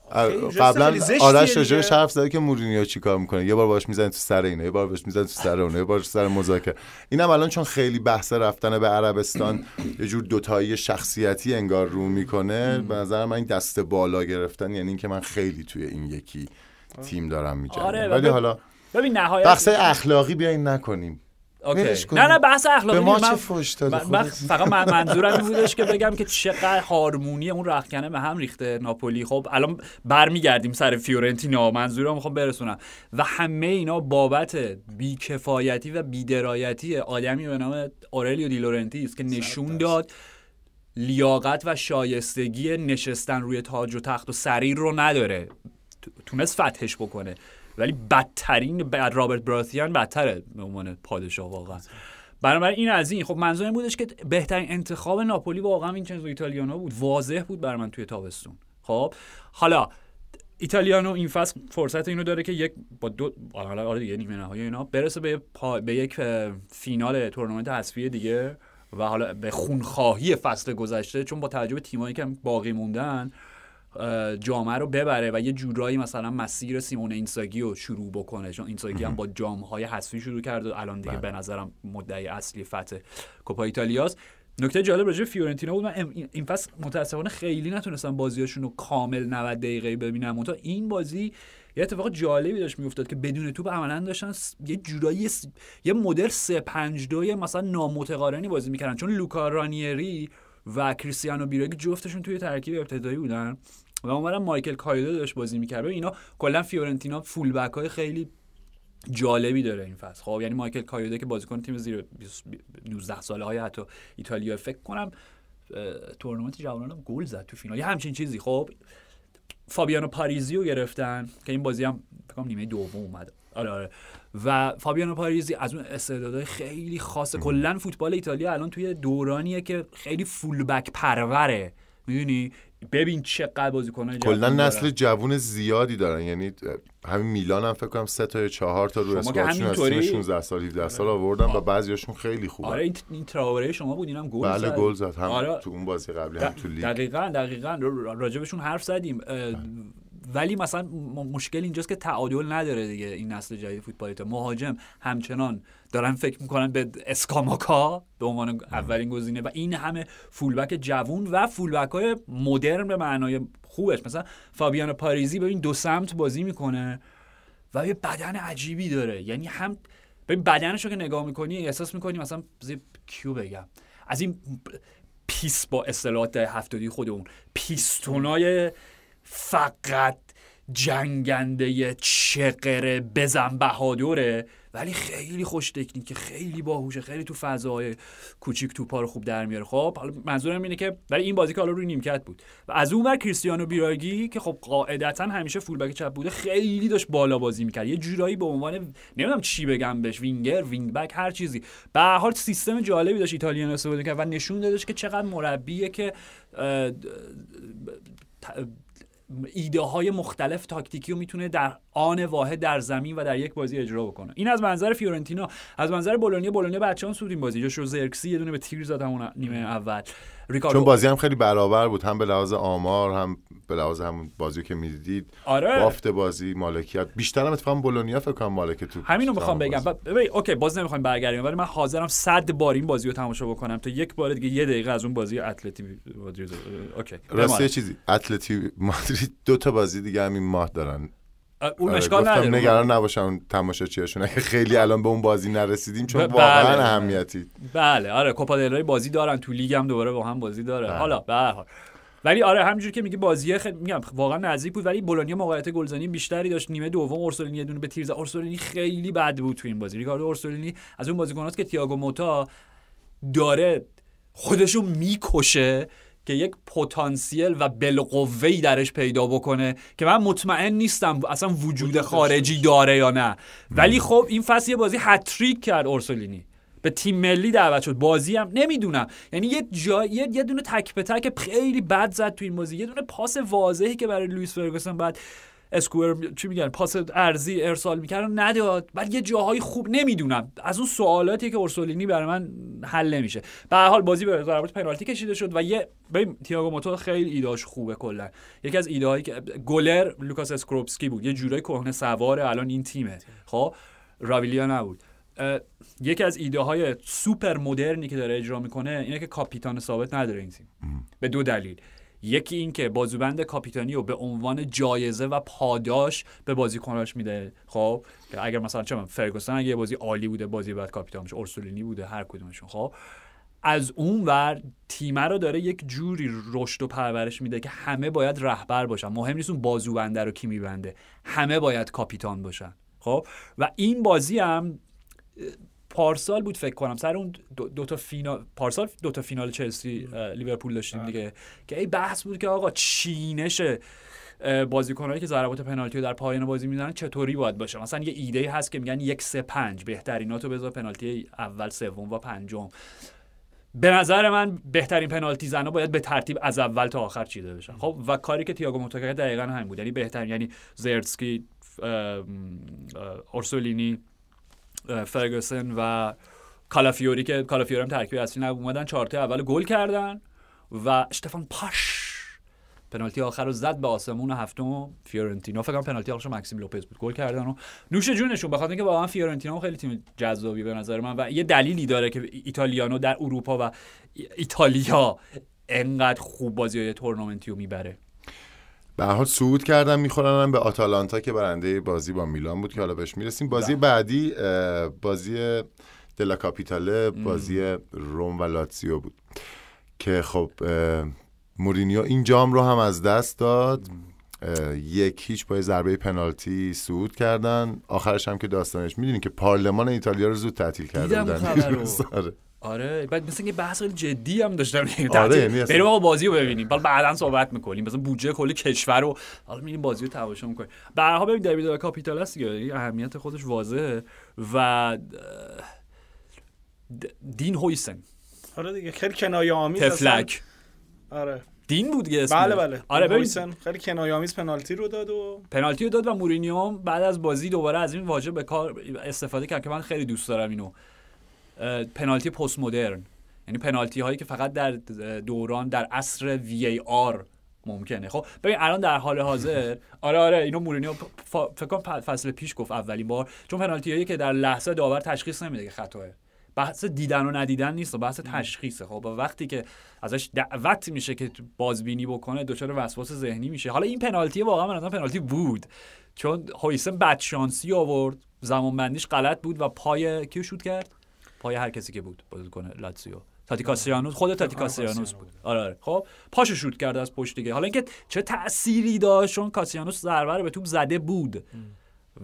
just قبلا آرش. راجعش حرف زده که مورینیو چیکار می‌کنه؟ یه بار باش می‌زنه تو سر اینه یه بار باش می‌زنه تو سر اونه یه بار تو سر مذاکره. اینم الان چون خیلی بحث رفتن به عربستان یه جور دوتایی شخصیتی انگار رو می‌کنه به نظر من این دست بالا گرفتن یعنی اینکه من خیلی توی این یکی تیم دارم میجنگم آره، ولی حالا ببین نهایت بحث اخلاقی بیاین نکنیم. اوکی. نه نه بحث اخلاقی به ما نیست. من- فوش من-؟ فقط من- منظورم این بودش که بگم که چقدر هارمونی اون رخکنه به هم ریخته ناپولی. خب الان برمیگردیم سر فیورنتینا. منظورم می‌خوام برسونم. و همه اینا بابت بیکفایتی و بیدرایتی آدمی به نام اورلیو دی لورنتیس که نشون داد لیاقت و شایستگی نشستن روی تاج و تخت و سریر رو نداره. تو- تونست فتحش بکنه. ولی بدترین بعد رابرت براتیان بدتره به عنوان پادشاه واقعا. بنابراین این از این. خب منظورم بودش که بهترین انتخاب ناپولی واقعا وینچنزو ایتالیانو بود. واضح بود بر من توی تابستون. خب حالا ایتالیانو این فصل فرصت اینو داره که یک با دو حالا آره دیگه نیمه نهایی اینا برسه به, پا... به یک فینال تورنمنت حذفی دیگه و حالا به خونخواهی فصل گذشته چون با توجه به تیمایی که باقی موندن جامعه رو ببره و یه جورایی مثلا مسیر سیمون اینساگی رو شروع بکنه. چون اینساگی هم با جام های حذفی شروع کرد و الان دیگه بله. به نظرم مدعی اصلی فتح کوپا ایتالیاس نکته جالب راجع فیورنتینا بود. من این فصل متاسفانه خیلی نتونستم بازیاشون رو کامل 90 دقیقه ببینم. تا این بازی یه اتفاق جالبی داشت میافتاد که بدون توپ عملا داشتن یه جورایی س- یه مدل 3 5 2 مثلا نامتقارنی بازی می‌کردن. چون لوکا رانیری و کریستیانو بیرگی جفتشون توی ترکیب ابتدایی بودن. و اونورم مایکل کایدو داشت بازی می‌کرد. اینا کلا فیورنتینا fullback های خیلی جالبی داره این فصل. خب یعنی مایکل کایوده که بازیکن تیم زیر 20 19 ساله های حتی ایتالیا فکر کنم تورنمنت جوانان گل زد تو فینال. یه همچین چیزی. خب فابیانو پاریزی رو گرفتن که این بازی هم فکر نیمه دوم اومد. آره آره. و فابیانو پاریزی از اون استعدادهای خیلی خاص. کلا فوتبال ایتالیا الان توی دورانیه که خیلی فول بک پروره. می‌دونی؟ ببین چقدر بازیکن‌های کلا جوان دارن. نسل جوون زیادی دارن. یعنی همین میلان هم فکر کنم سه تا یا چهار تا رو اسکوادشون از همینطوری- تیم 16 سال 17 سال آوردن و بعضیاشون خیلی خوبه آره این, تراوره شما بود اینم گل بله. گل زد. هم آره. تو اون بازی قبلی هم تو لیگ. دقیقا دقیقا. راجبشون حرف زدیم. ولی مثلا مشکل اینجاست که تعادل نداره دیگه این نسل جدید فوتبال ایتالیا مهاجم همچنان دارن فکر می‌کنن به اسکاماکا به عنوان اولین گزینه و این همه فولبک جوون و فولبک های مدرن به معنای خوبش. مثلا فابیانو پاریزی ببین دو سمت بازی می‌کنه و یه بدن عجیبی داره. یعنی هم ببین بدنش رو که نگاه می‌کنی احساس می‌کنی مثلا کیو بگم؟ از این پیس با اصطلاحات هفتادی خودمون. پیستونای فقط جنگنده چقره بزن بهادره. ولی خیلی خوش تکنیکه خیلی باهوشه خیلی تو فضاهای کوچیک توپا رو خوب در میاره. خب حالا منظورم اینه که برای این بازی که حالا روی نیمکت بود. و از اون ور کریستیانو بیراگی که خب قاعدتا همیشه fullback چپ بوده خیلی داشت بالا بازی می‌کرد. یه جورایی به عنوان نمی‌دونم چی بگم بهش winger wing-back هر چیزی. به هر حال سیستم جالبی داشت ایتالیان استفاده کرد و نشون دادش که چقدر مربیه که ایده های مختلف تاکتیکی رو می‌تونه در آن واحد در زمین و در یک بازی اجرا بکنه. این از منظر فیورنتینا از منظر بولونیا بولونیا بچه‌ها سود این بازی. جاشو زرکسی یه دونه به تیر زد همون نیمه اول. ریکاردو چون بازی هم خیلی برابر بود هم به لحاظ آمار هم به لحاظ همون بازی که می‌دیدید. آره. بافت بازی مالکیت. بیشتر هم اتفاقا بولونیا فکر کنم مالک تو همینو می‌خوام بگم. ببین اوکی باز نمی‌خوایم برگردیم ولی من حاضرم صد بار این بازی رو تماشا بکنم تا یک بار دیگه یه دقیقه از اون بازی اتلتی رو- اوکی راستی چیزی. اتلتی مادرید دو تا بازی دیگه هم این ماه دارن. اون آره، اشکال گفتم نداره. نگران نباشن تماشاچیاشون اگه خیلی الان به اون بازی نرسیدیم چون ب- واقعا بله. اهمیتی. بله آره کوپا دل ری بازی دارن تو لیگ هم دوباره با هم بازی داره. بله. حالا به هر حال. ولی آره همینجوری که میگه بازی خیلی میگم واقعا نزدیک بود ولی بولونیا موقعیت گلزنی بیشتری داشت. نیمه دوم اورسولینی یه دونه به تیر زد اورسولینی خیلی بد بود تو این بازی. ریکاردو اورسولینی از اون بازیکناست که تییاگو موتا داره خودشو می‌کشه که یک پتانسیل و بالقوه‌ای درش پیدا بکنه که من مطمئن نیستم اصلا وجود خارجی داره یا نه. ولی خب این فصل یه بازی هتریک کرد اورسولینی. به تیم ملی دعوت شد. بازی هم نمی‌دونم. یعنی یه جای یه, یه دونه تک به تک خیلی بد زد تو این بازی. یه دونه پاس واضحی که برای لوئیس فرگوسن بعد اسکوئر چی میگن؟ پاس ارزی ارسال می‌کرد نداد. بعد یه جاهای خوب نمی‌دونم. از اون سوالاتی که اورسولینی برای من حل نمیشه. به هر حال بازی به ضربات پنالتی کشیده شد و یه ببین تیاگو موتا خیلی ایده هاش خوبه کلا. یکی از ایده هایی که گلر لوکاش اسکوروپسکی بود. یه جورای کهنه سواره الان این تیمه. خب؟ راوالیا نبود. یکی از ایده های سوپر مدرنی که داره اجرا می‌کنه اینه که کاپیتان ثابت نداره این تیم به دو دلیل. یکی این که بازوبند کاپیتانی رو به عنوان جایزه و پاداش به بازیکناش میده. خب اگر مثلا چه من فرگوسن اگه یه بازی عالی بوده بازی بعد کاپیتان میشه اورسولینی بوده هر کدومشون. خب از اون ور تیمه رو داره یک جوری رشد و پرورش میده که همه باید رهبر باشن. مهم نیست اون بازوبنده رو کی میبنده. همه باید کاپیتان باشن. خب و این بازی هم پارسال بود فکر کنم. سر اون دو, دو تا فینال پارسال دو تا فینال چلسی لیورپول داشتیم دیگه. که ای بحث بود که آقا چینش بازیکنایی که ضربات پنالتی رو در پایان بازی می‌زنن چطوری باید باشه؟ مثلا یه ایده هست که میگن یک سه پنج بهتریناتو بذار پنالتی اول سوم و پنجم. به نظر من بهترین پنالتی زنا باید به ترتیب از اول تا آخر چیده بشن. خب و کاری که تییاگو موتا کرد دقیقا همین بود. یعنی بهترین یعنی زرتسکی اورسولینی فرگوسن و کالافیوری که کالافیوری هم ترکیب اصلی نبود اومدن چهارتا اول گل کردن و اشتفان پوش پنالتی آخر رو زد به آسمون هفتم فیورنتینا فکر کنم پنالتی آخرش مکسیم لوپز بود گل کردن و نوش جونشون بخاطر اینکه واقعا فیورنتینا خیلی تیم جذابی به نظر من و یه دلیلی داره که ایتالیانو در اروپا و ایتالیا انقدر خوب بازی های تورنمنتی رو می‌بره. به حال صعود کردن می‌خورن به آتالانتا که برنده بازی با میلان بود که حالا بهش می‌رسیم. بازی بله. بعدی بازی دلا کاپیتاله بازی روم و لاتزیو بود که خب مورینیو این جام رو هم از دست داد. یک هیچ با ضربه پنالتی صعود کردن. آخرش هم که داستانش می‌دونین که پارلمان ایتالیا رو زود تعطیل کرده بودن. آره بعد مثل یه بحث خیلی جدی هم داشتم. آره یعنی بریم آقا بازی رو ببینیم. بعد بعدا صحبت می‌کنیم. مثلا بودجه کلی کشور رو حالا میریم بازی رو تماشا می‌کنیم. به هر حال ببین دربی کاپیتال است دیگه. اهمیت خودش واضحه. و دین هویسن. آره دیگه خیلی کنایه آمیز تفلک آره. دین بود دیگه بله بله. آره ببین. خیلی کنایه آمیز پنالتی رو داد و پنالتی رو داد و مورینیو بعد از بازی دوباره از این واژه به کار استفاده کرد که من خیلی دوست دارم اینو. پنالتی پست مدرن یعنی پنالتی هایی که فقط در دوران در عصر وی ای آر ممکنه. خب ببین الان در حال حاضر. آره آره اینو مورینیو فکر کنم فصل پیش گفت اولین بار. چون پنالتی هایی که در لحظه داور تشخیص نمیده که خطاه بحث دیدن و ندیدن نیست و بحث تشخیصه. خب وقتی که ازش دعوت میشه که بازبینی بکنه دچار وسواس ذهنی میشه. حالا این پنالتی واقعا من پنالتی بود. چون هویسن بدشانسی آورد. زمانبندیش غلط بود و پای کیو شوت کرد؟ پای هر کسی که بود کنه لاتزیو. تاتی کاسیانوس خود تاتی کاسیانوس بود. آره آره. خب پاشو شوت کرده از پشت دیگه. حالا اینکه چه تأثیری داشت چون کاسیانوس ضربه رو به توپ زده بود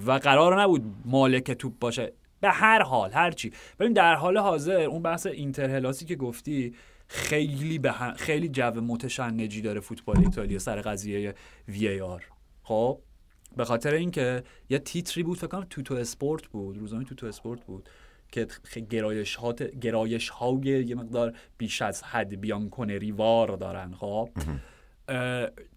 و قرار نبود مالک توپ باشه. به هر حال هر چی. ببین در حال حاضر اون بحث اینترهلاسی که گفتی خیلی به خیلی جو متشنجی داره فوتبال ایتالیا سر قضیه وی ای آر خب به خاطر اینکه یه تیتری بود فکر کنم توتو اسپورت بود روزنامه توتو اسپورت بود. که گرایش گرایش های یه مقدار بیش از حد بیان کنری وار دارن خب؟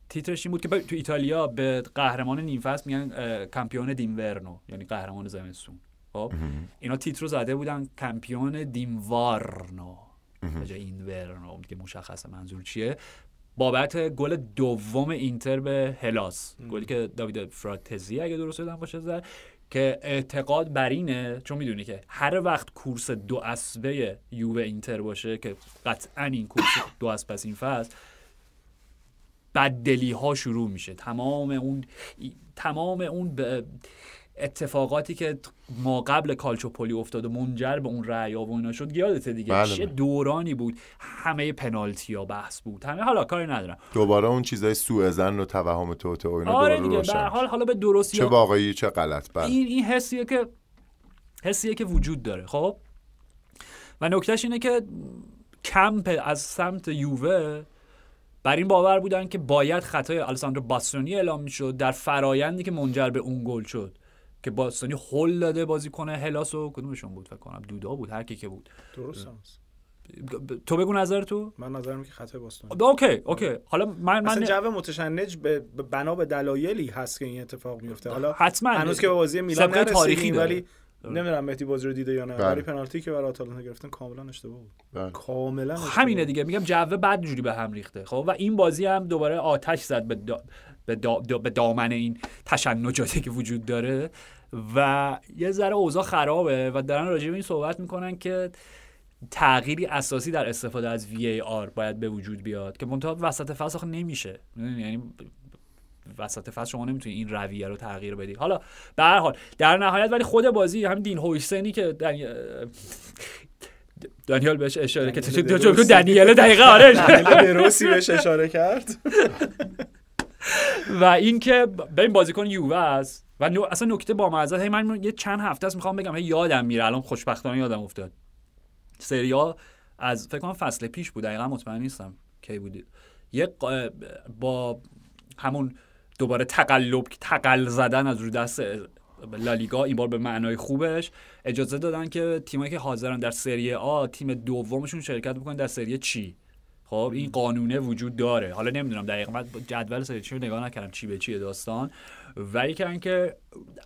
تیترش این بود که تو ایتالیا به قهرمان نیم فصل میگن کمپیون دینورنو یعنی قهرمان زمستون خب؟ اینا تیتر رو زده بودن کمپیون دیموارنو به جای اینورنو که مشخص منظور چیه؟ بابت گل دوم اینتر به هلاس گلی که داوید فراتزی اگه درست یادم باشه زد. که اعتقاد بر اینه چون می‌دونی که هر وقت کورس دو اسبه یووه اینتر باشه که قطعا این کورس دو اسبه این فصل بددلی ها شروع میشه. تمام اون تمام اون اتفاقاتی که ما قبل کالچوپولی افتاد و منجر به اون رأی و اینا شد یادته دیگه؟ بله چه دورانی بود؟ همه پنالتی ها بحث بود. همه حالا کاری ندارم. دوباره اون چیزای سوء زن و توهم توته و اینا آره دوباره دیگه حال حالا به درستی چه واقعی چه غلط بله. این این حسیه که حسیه که وجود داره خب؟ و نکتهش اینه که کمپ از سمت یووه بر این باور بودن که باید خطای آلساندرو باستونی اعلام می‌شد در فرایندی که منجر به اون گل شد. که باستونی هول داده بازیکن هلاس و کدومشون بود فکر کنم. دودا بود هر کی که بود. درست تو بگو نظر تو. من نظرم که خطای باستونی. اوکی اوکی. حالا من من اصلا جو متشنج به بنا به دلایلی هست که این اتفاق میفته. حالا حتما. هنوز که به بازی میلان تاریخی ولی نمی‌دونم مهدی بازی رو دیده یا نه. ولی پنالتی که برای آتالانتا گرفتن کاملا اشتباه بود. بله. کاملا اشتباه. همینه دیگه. میگم جو بد جوری به هم ریخته. خب و این بازی هم دوباره آتش زد به. به, دا... به دامن این تشنجاتی که وجود داره. و یه ذره اوضاع خرابه و دارن راجع به این صحبت می‌کنن که تغییری اساسی در استفاده از VAR باید به وجود بیاد که منتها وسط فصل نمیشه. یعنی وسط فصل شما نمی‌تونی این رویه رو تغییر بدی. حالا به هر حال در نهایت ولی خود بازی هم دین هویسنی که دانیال بهش اشاره تو دنیل دقیقه آره. دروسی بهش اشاره کرد. و اینکه به این بازیکن یووه است و. اصلا نکته با معزت هی من یه چند هفته است می‌خوام بگم هی یادم میره. الان خوشبختانه یادم افتاد. سریا از فکر کنم فصل پیش بود. دقیقا مطمئن نیستم کی بود. یه با همون دوباره تقلب تقل زدن از رو دست لالیگا این بار به معنای خوبش. اجازه دادن که تیمایی که حاضرن در سری آ تیم دومشون شرکت بکنن در سری چی؟ خب این قانونه وجود داره. حالا نمی‌دونم دقیقا من جدول سری چی نگاه نکردم چی به چیه داستان. ولی که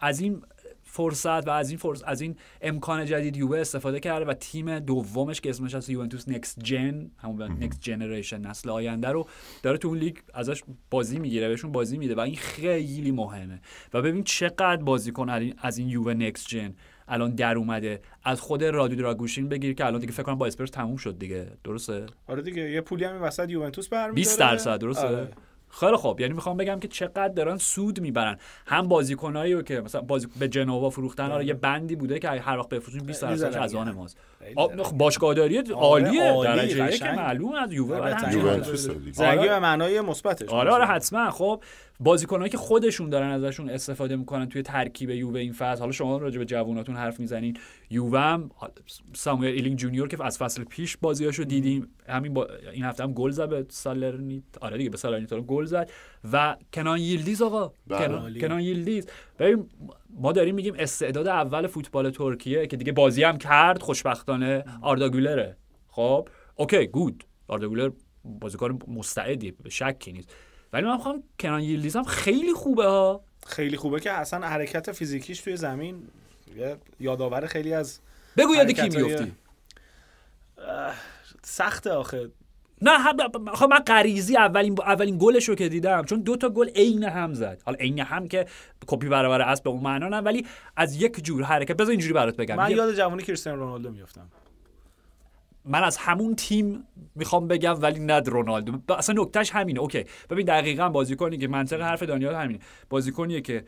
از این فرصت و از این فرص... از این امکان جدید یووه استفاده کرده و تیم دومش که اسمش از یوونتوس نکست جن همون نکست جنریشن نسل آینده رو داره تو اون لیگ ازش بازی می‌گیره بهشون بازی میده و این خیلی مهمه. و ببین چقدر بازیکن از این یووه نکست جن الان در اومده. از خود رادیو دراگوشین بگیر که الان دیگه فکر کنم با اسپرس تموم شد دیگه. درسته؟ آره دیگه یه پولی هم وسط یوونتوس برمی‌داره. 20 درصد درسته؟ آره. خیلی خوب. یعنی می‌خوام بگم که چقدر دارن سود می‌برن. هم بازیکنایی رو که مثلا بازی به جنوا فروختن آره یه بندی بوده که هر وقت بفروشین 20 درصد از آن ماست. باشگاهداری آره، عالیه. درجه که معلوم از یووه. زرنگی به معنای مثبتش. آره آره حتما. خب بازیکنایی که خودشون دارن ازشون استفاده می‌کنن توی ترکیب یووه این فصل. حالا شما راجع به جووناتون حرف می‌زنین. یووه هم ساموئل ایلینگ جونیور که از فصل پیش بازیاشو دیدیم. همین با این هفته هم گل زد به سالرنیت آره دیگه به سالرنیت گل زد. و کنان ییلدیز آقا. بله. کنان, کنان ییلدیز. ببین ما داریم میگیم استعداد اول فوتبال ترکیه که دیگه بازی هم کرد خوشبختانه آردا گولره. خب؟ اوکی گود. آردا گولر بازیکن مستعدی به شکی نیست. ولی من می‌خوام کنان ییلدیز هم خیلی خوبه ها. خیلی خوبه که اصلا حرکت فیزیکیش توی زمین یادآور خیلی از بگو یاد کی میفتی سخته آخه. نه خب من غریزی اولین اولین گلش رو که دیدم چون دو تا گل عین هم زد. حالا عین هم که کپی برابر است به اون معنا نه ولی از یک جور حرکت. بذار اینجوری برات بگم. من یاد جوانی کریستیانو رونالدو میافتم. من از همون تیم می‌خوام بگم ولی ند رونالدو. اصلا نکتهش همینه. اوکی. ببین دقیقا بازیکنی که منطق حرف دانیال همینه. بازیکنیه که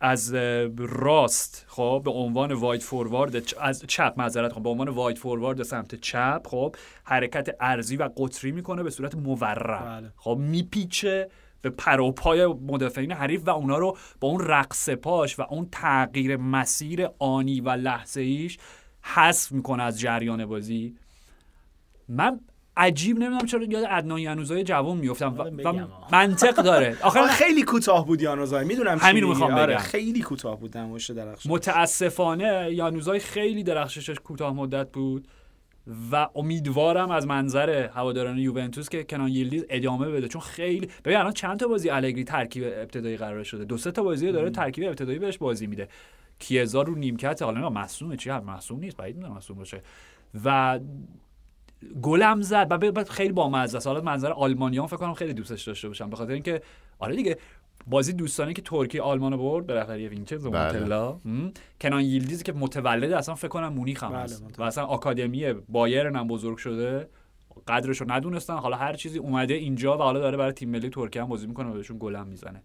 از راست خب به عنوان wide forward از چپ معذرت خب به عنوان wide forward سمت چپ خب حرکت ارزی و قطری می‌کنه به صورت مورب بله. خب میپیچه به پروپای مدافعین حریف و اونا رو با اون رقص پاش و اون تغییر مسیر آنی و لحظه ایش حذف می‌کنه از جریان بازی. من عجیب نمی‌دونم چرا یاد عدنان ینوزای جوان میفتم و, منطق داره. آخر خیلی کوتاه بود یانوزای می‌دونم همین رو می‌خوام آره، بگم. خیلی کوتاه بود نمایش درخشش. متاسفانه یانوزای خیلی درخششش کوتاه مدت بود و امیدوارم از منظر هواداران یوونتوس که کنان ییلدیز ادامه بده. چون خیلی ببین الان چند تا بازی الگری ترکیب ابتدایی قرار شده؟ دو سه تا بازی داره ترکیب ابتدایی بهش بازی میده. کیزا رو نیمکت حالا مصونی چی؟ مصون نیست بعید می‌دونم مصون باشه. و گلم زد. و بعد خیلی بامزه است. حالا منظر آلمانیان فکر کنم خیلی دوستش داشته باشم به خاطر اینکه آره دیگه بازی دوستانه که ترکیه آلمان برد به رهبری وینچنزو بله. کنان ییلدیز که متولد اصلا فکر کنم مونیخ هم بله، و اصلا آکادمی بایرن هم بزرگ شده. قدرش رو ندونستن. حالا هر چیزی اومده اینجا و حالا داره برای تیم ملی ترکیه هم بازی می‌کنه و بهشون گلم می‌زنه.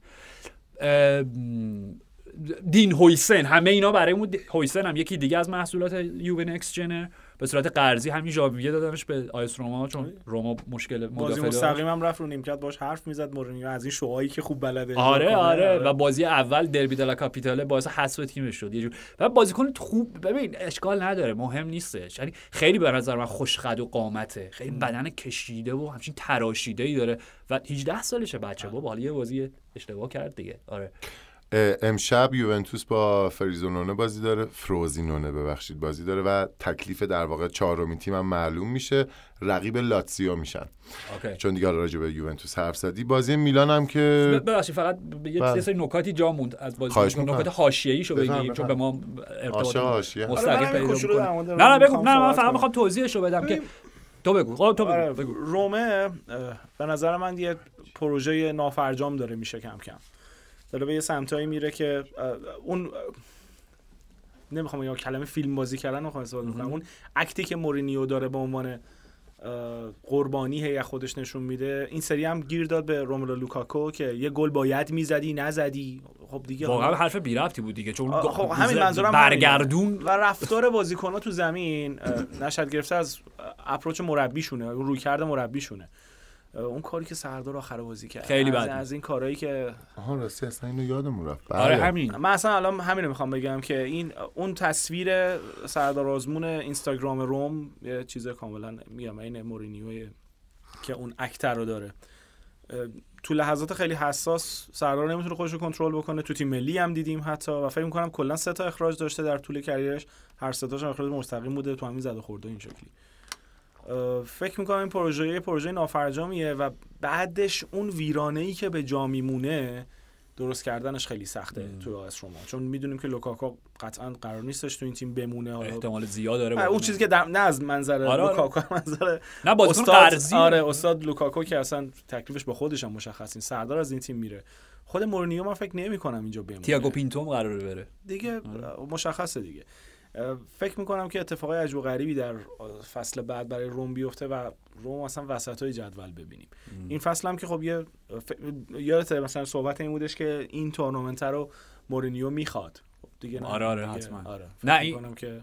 دین هویسن. همه اینا برای اون هویسن هم یکی دیگه از محصولات یووه نکس جنر به صورت قرضی همین ژاویه دادنش به آیس روما چون روما مشکل بازی مستقیم هم رفت رو نیمکت باش حرف می‌زد مورینیو از این شوهایی که خوب بلده آره آره, آره. و بازی اول دربی دلا کاپیتاله باعث حذف تیمش شد. یه جور. و بازیکن خوب ببین اشکال نداره مهم نیستش. یعنی خیلی به نظر من خوشقد و قامته. خیلی بدن کشیده و همچین تراشیده ای داره. و 18 سالشه بچه بابا حالا یه بازی اشتباه کرد دیگه. آره. امشب یوونتوس با فریزونونه بازی داره. فروزینونه ببخشید بازی داره و تکلیف در واقع چهارمین تیم هم معلوم میشه. رقیب لاتسیو میشن. چون دیگه راجع به یوونتوس حرف زدی. بازی میلان هم که ببخشید فقط یه بله. سری نکاتی جا موند از بازی. نکات حاشیه‌ای شو بگیم چون به ما ارتباط مستقیم آره، پیدا نه نه بگو نه من فقط می‌خوام توضیحش رو بدم که تو بگو. خب، تو آره، بگو. رومه به نظر من یه پروژه نافرجام داره میشه کم کم. داره به یه سمتایی میره که اون نمی‌خوام یا کلمه فیلم بازی کردن رو استفاده کنم اون act ی که مورینیو داره به عنوان قربانی هی خودش نشون میده این سری هم گیر داد به روملو لوکاکو که یه گل باید می‌زدی نزدی. خب دیگه واقعا حرف بی ربطی بود دیگه چون خب همین منظورم برگردون. و رفتار بازیکن‌ها تو زمین نشأت گرفته از approach مربیشونه رویکرد مربیشونه. اون کاری که سردار آخر بازی کرد. خیلی بد از این کارهایی که آها راستی اصلا اینو یادمون رفت. آره بله. همین. من اصلا الان همین رو می‌خوام بگم که این اون تصویر سردار آزمون اینستاگرام روم یه چیز کاملا میگم این مورینیو که اون act رو داره. تو لحظات خیلی حساس سردار نمی‌تونه خودش رو کنترل بکنه. تو تیم ملی هم دیدیم حتی و فکر می‌کنم کلا سه تا اخراج داشته در طول career ش. هر سه تاش اخراج مستقیم بوده تو همین زد و خوردهای این شکلی. فکر می‌کنم این پروژه پروژه نافرجامیه و بعدش اون ویرانه ای که به جا میمونه درست کردنش خیلی سخته ام. توی آس روما چون می‌دونیم که لوکاکو قطعا قرار نیستش تو این تیم بمونه. حالا احتمال زیاد داره آره، اون چیزی که در... نه از منظر آره، آره. لوکاکو منظر نه بازیکن استاد قرضی. آره استاد لوکاکو که اصلا تکلیفش با خودش هم مشخص نیست سردار از این تیم میره. خود مورینیو من فکر نمی کنم اینجا بمونه. تیاگو پینتو هم قراره بره. دیگه مشخصه دیگه. فکر می‌کنم که اتفاقای عجیب و غریبی در فصل بعد برای روم بیفته و روم اصلا وسط های جدول ببینیم. این فصل هم که خب یه ف- یادته مثلا صحبت این بودش که این تورنمنت رو مورینیو می‌خواد. خب دیگه نه. آره، آره، حتما. آره. نه، این- که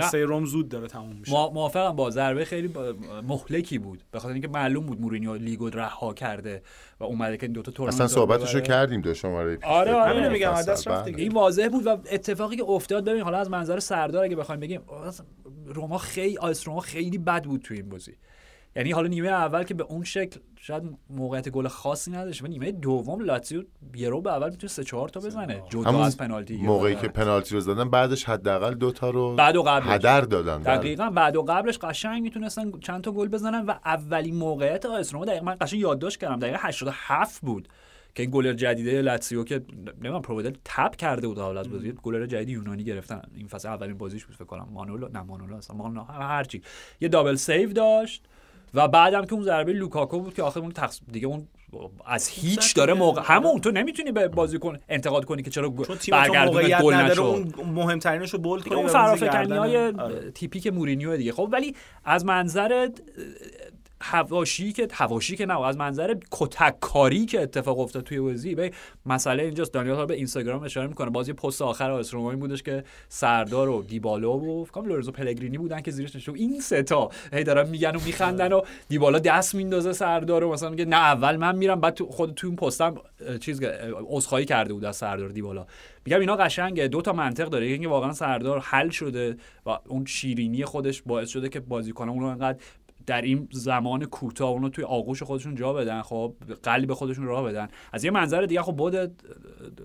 قصه روم زود داره تموم میشه مو- موافقم با ضربه خیلی با- مهلکی بود به خاطر اینکه معلوم بود مورینیو لیگو رها کرده و اومده که این دوتا تورنمنت اصلا رو صحبتشو. کردیم دو شماره پیش آره، آره. میگم، دست رفت بله. این واضح بود و اتفاقی که افتاد ببین حالا از منظر سردار اگه بخوایم بگیم روما خیلی آیس روما خیلی بد بود تو این بازی یعنی حالا نیمه اول که به اون شکل شاید موقعیت گل خاصی نداشت و نیمه دوم لاتزیوی رو به افول می‌تونه سه چهار تا بزنه. جدا از پنالتی موقعی که پنالتی رو زدن بعدش حداقل دو تا رو بعد و قبلش. هدر دادن. بله. دقیقا بعد و قبلش قشنگ می‌تونستن چند تا گل بزنن و اولین موقعیت آیس روما دقیقا من قشنگ یادداشت کردم دقیقه 87 بود که این گلر جدیده لاتزیو که نمی‌دونم پروودل تپ کرده بود حالا از بازی گلر جدید یونانی گرفتن. این فصل اولین بازیش بود فکر کنم مانولو نه مانولو اصلا مانولو هر چی. یه دابل سیو داشت. و بعدم که اون ضربه لوکاکو بود که آخر اون تقص... دیگه اون از هیچ زد داره. موقع همون تو نمی‌تونی به بازیکن انتقاد کنی که چرا موقعیت گل نشد. اون مهمترینش رو بولد دیگه کنی اون فرافکنی های. آره. تیپیک مورینیو دیگه خب ولی از منظر هواشی که هواشی که نه از منظر کتک کاری که اتفاق افتاد توی بازی به مسئله اینجاست. دانیال به اینستاگرام اشاره می‌کنه. باز یه پست آخر آس روما این بودش که سردار و دیبالا و کنم لورزو پلگرینی بودن که زیرش نشون. این سه تا هی دارن میگن و میخندن و دیبالا دست میندازه سردار و مثلا میگه نه اول من میرم. بعد تو خود تو اون پستم چیز اه، عذرخواهی کرده بود از سردار دیبالا. میگم اینا قشنگه. دو تا منطق داره. اینکه واقعا سردار حل شده و اون شیرینی خودش باعث شده که بازیکنان اون رو انقدر در این زمان کوتاه اونو توی آغوش خودشون جا بدن خب قلب خودشون راه بدن از یه منظر دیگه خب بود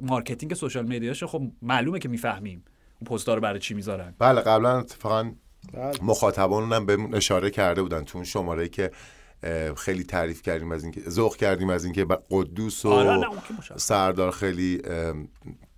marketing social media ش خب معلومه که می‌فهمیم اون پست‌ها رو برای چی می‌ذارن بله قبلا اتفاقا بله. مخاطبان هم بهمون اشاره کرده بودن تو اون شماره که خیلی تعریف کردیم از اینکه ذوق کردیم از اینکه قدوس و آره. سردار خیلی